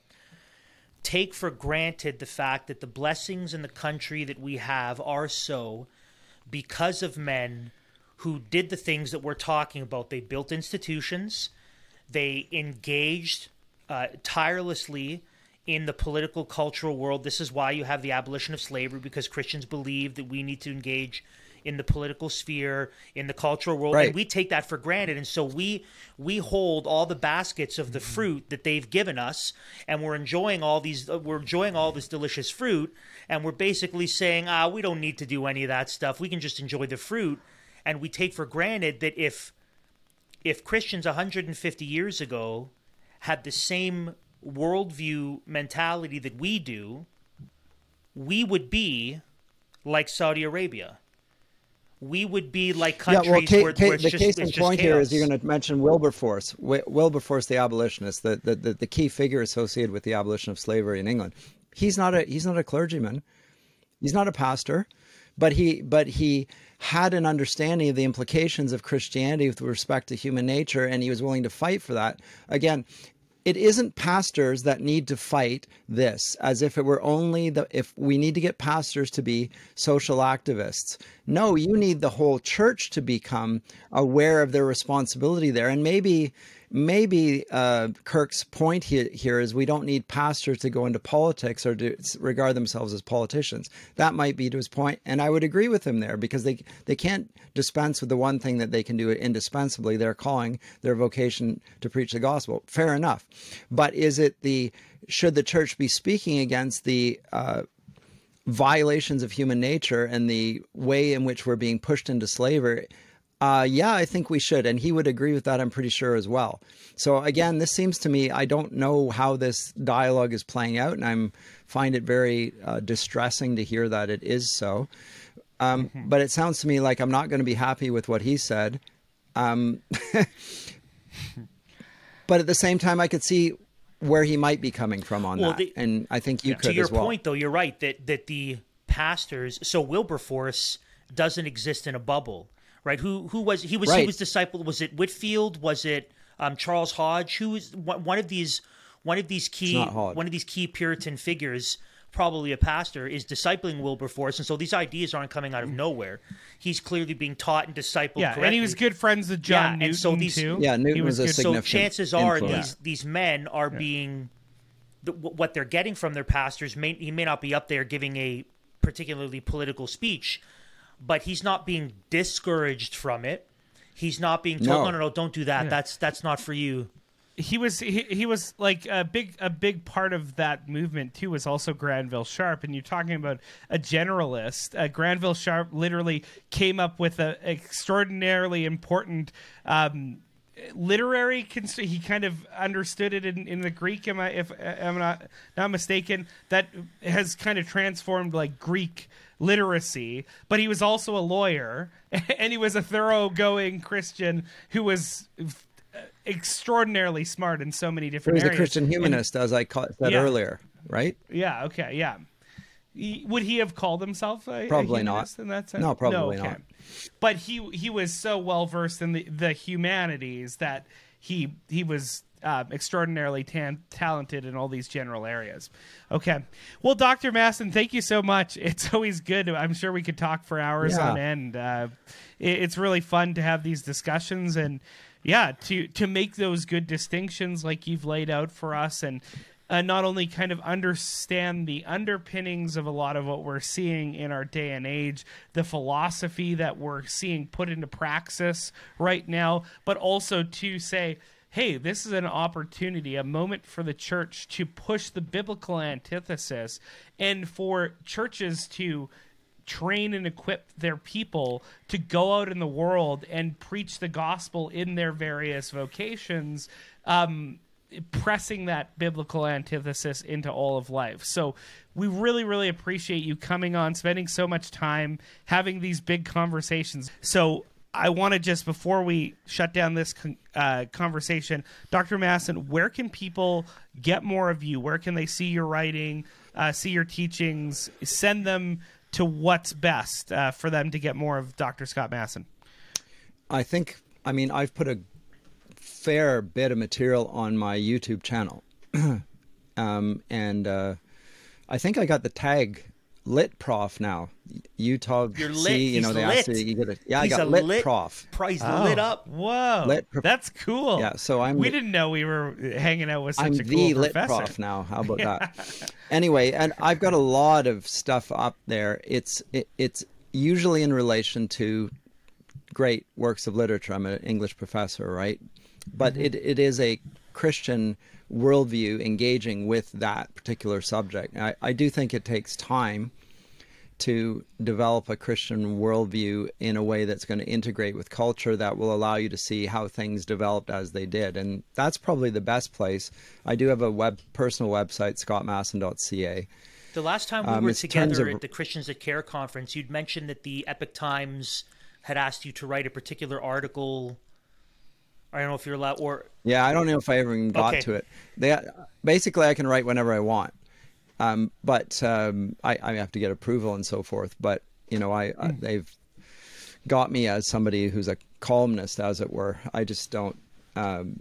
take for granted the fact that the blessings in the country that we have are so because of men who did the things that we're talking about. They built institutions, they engaged uh, tirelessly in the political cultural world. This is why you have the abolition of slavery because Christians believe that we need to engage in the political sphere, in the cultural world, right. and we take that for granted. And so we we hold all the baskets of the fruit that they've given us, and we're enjoying all these uh, we're enjoying all this delicious fruit, and we're basically saying, ah, we don't need to do any of that stuff. We can just enjoy the fruit, and we take for granted that if if Christians 150 years ago had the same worldview mentality that we do, we would be like Saudi Arabia we would be like countries yeah, well, Kate, where, where the just, case in point here is you're going to mention Wilberforce, Wilberforce, the abolitionist, the, the, the, the key figure associated with the abolition of slavery in England. He's not a he's not a clergyman, he's not a pastor, but he but he had an understanding of the implications of Christianity with respect to human nature, and he was willing to fight for that. Again, it isn't pastors that need to fight this as if it were only the if we need to get pastors to be social activists. No you need the whole church to become aware of their responsibility there. And maybe maybe uh, Kirk's point here, here is we don't need pastors to go into politics or to regard themselves as politicians. That might be to his point, and I would agree with him there because they they can't dispense with the one thing that they can do indispensably. Their calling, their vocation to preach the gospel. Fair enough, but is it the should the church be speaking against the uh, violations of human nature and the way in which we're being pushed into slavery? Uh, yeah, I think we should. And he would agree with that, I'm pretty sure, as well. So, again, this seems to me, I don't know how this dialogue is playing out, and I find it very uh, distressing to hear that it is so. Um, mm-hmm. But it sounds to me like I'm not going to be happy with what he said. Um, (laughs) but at the same time, I could see where he might be coming from on well, that, the, and I think you yeah. could. To your well. point, though, you're right that that the pastors. So Wilberforce doesn't exist in a bubble right? Who who was he was right. he was disciple? Was it Whitefield? Was it um, Charles Hodge? Who was one of these one of these key one of these key Puritan figures? Probably a pastor is discipling Wilberforce, and so these ideas aren't coming out of nowhere. He's clearly being taught and discipled. Yeah, correctly. and he was good friends with John yeah, Newton so these, too. Yeah, Newton was, was, a significant. So chances are influence. these these men are yeah. being the, what they're getting from their pastors. May, he may not be up there giving a particularly political speech, but he's not being discouraged from it. He's not being told, no, no, no, no don't do that. Yeah. That's that's not for you. He was he, he was like a big a big part of that movement too was also Granville Sharp and you're talking about a generalist. Uh, Granville Sharp literally came up with an extraordinarily important um, literary he kind of understood it in, in the greek am i if i'm not not mistaken that has kind of transformed like greek literacy but he was also a lawyer (laughs) and he was a thoroughgoing christian who was extraordinarily smart in so many different he was areas. a christian humanist and, as i said yeah. earlier right yeah okay yeah would he have called himself a, probably a not in that sense no probably no, okay. not but he he was so well versed in the, the humanities that he he was uh, extraordinarily tan- talented in all these general areas. Okay, well, Dr. Masson, thank you so much. (laughs) It's always good. I'm sure we could talk for hours yeah. on end. Uh, it, it's really fun to have these discussions and yeah, to to make those good distinctions like you've laid out for us and uh, not only kind of understand the underpinnings of a lot of what we're seeing in our day and age, the philosophy that we're seeing put into praxis right now, but also to say, hey, this is an opportunity, a moment for the church to push the biblical antithesis and for churches to train and equip their people to go out in the world and preach the gospel in their various vocations. Um, pressing that biblical antithesis into all of life. So we really, really appreciate you coming on, spending so much time having these big conversations. So I want to just before we shut down this uh, conversation, Dr. Masson, where can people get more of you? Where can they see your writing, uh, see your teachings? Send them to what's best uh, for them to get more of Dr. Scott Masson. I think, I mean, I've put a fair bit of material on my YouTube channel. (clears throat) um, and uh, I think I got the tag lit prof now. Utah, You're lit. See, you know, they lit. you, you get a, yeah, He's I got lit, lit prof. Price oh, lit up. Whoa, lit prof. that's cool. Yeah, so I'm. We didn't know we were hanging out with such I'm a cool the lit professor. prof now. How about that? (laughs) anyway, and I've got a lot of stuff up there. It's it, it's usually in relation to great works of literature. I'm an English professor, right? But mm-hmm. it, it is a Christian worldview engaging with that particular subject. I, I do think it takes time to develop a Christian worldview in a way that's going to integrate with culture that will allow you to see how things developed as they did. And that's probably the best place. I do have a web personal website, scottmasson.ca. The last time we um, were together of... at the Christians that Care conference, you'd mentioned that the Epoch Times had asked you to write a particular article I don't know if you're allowed or yeah, I don't know if I ever even got okay. to it. They basically I can write whenever I want, um, but um, I, I have to get approval and so forth. But you know, I, mm. I, they've got me as somebody who's a columnist, as it were. I just don't. Um,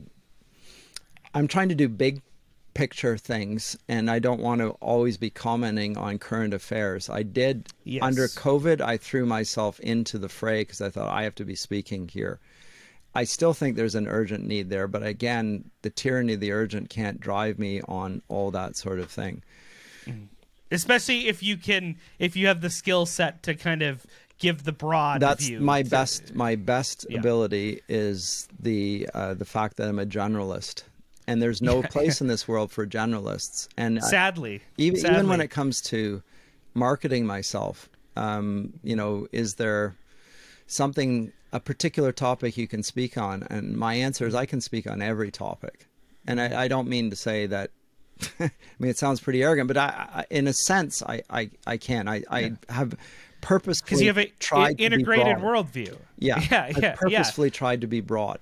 I'm trying to do big picture things and I don't want to always be commenting on current affairs. I did yes. under COVID I threw myself into the fray because I thought I have to be speaking here. I still think there's an urgent need there, but again, the tyranny of the urgent can't drive me on all that sort of thing. Mm-hmm. Especially if you can, if you have the skill set to kind of give the broad. That's view my to, best. My best yeah. ability is the uh, the fact that I'm a generalist, and there's no place (laughs) in this world for generalists. And sadly, I, even sadly. even when it comes to marketing myself, um, you know, is there something a particular topic you can speak on, and my answer is I can speak on every topic, and I, I don't mean to say that. (laughs) I mean, it sounds pretty arrogant, but I, I in a sense, I, I, I can. I, I have purposefully because you have a tried integrated to be broad. worldview. Yeah, (laughs) yeah, yeah. purposefully tried to be broad.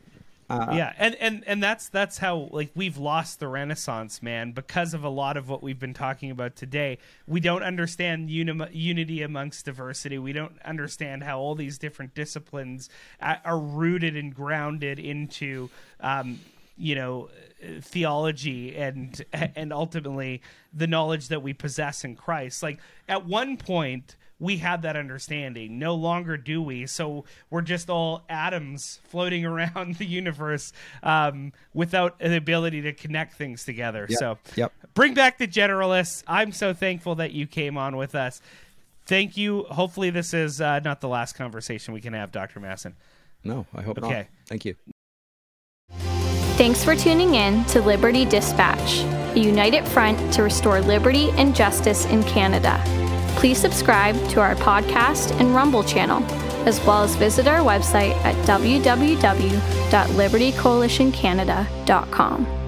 Uh, yeah, and, and and that's that's how like we've lost the Renaissance, man, because of a lot of what we've been talking about today. We don't understand uni- unity amongst diversity. We don't understand how all these different disciplines are rooted and grounded into, um, you know, theology and and ultimately the knowledge that we possess in Christ. Like at one point we had that understanding. No longer do we. So we're just all atoms floating (laughs) around the universe um, without the ability to connect things together. Yep. So Yep. bring back the generalists. I'm so thankful that you came on with us. Thank you. Hopefully, this is uh, not the last conversation we can have, Dr. Masson. No, I hope Okay. not. Thank you. Thanks for tuning in to Liberty Dispatch, a united front to restore liberty and justice in Canada. Please subscribe to our podcast and Rumble channel, as well as visit our website at www.libertycoalitioncanada.com.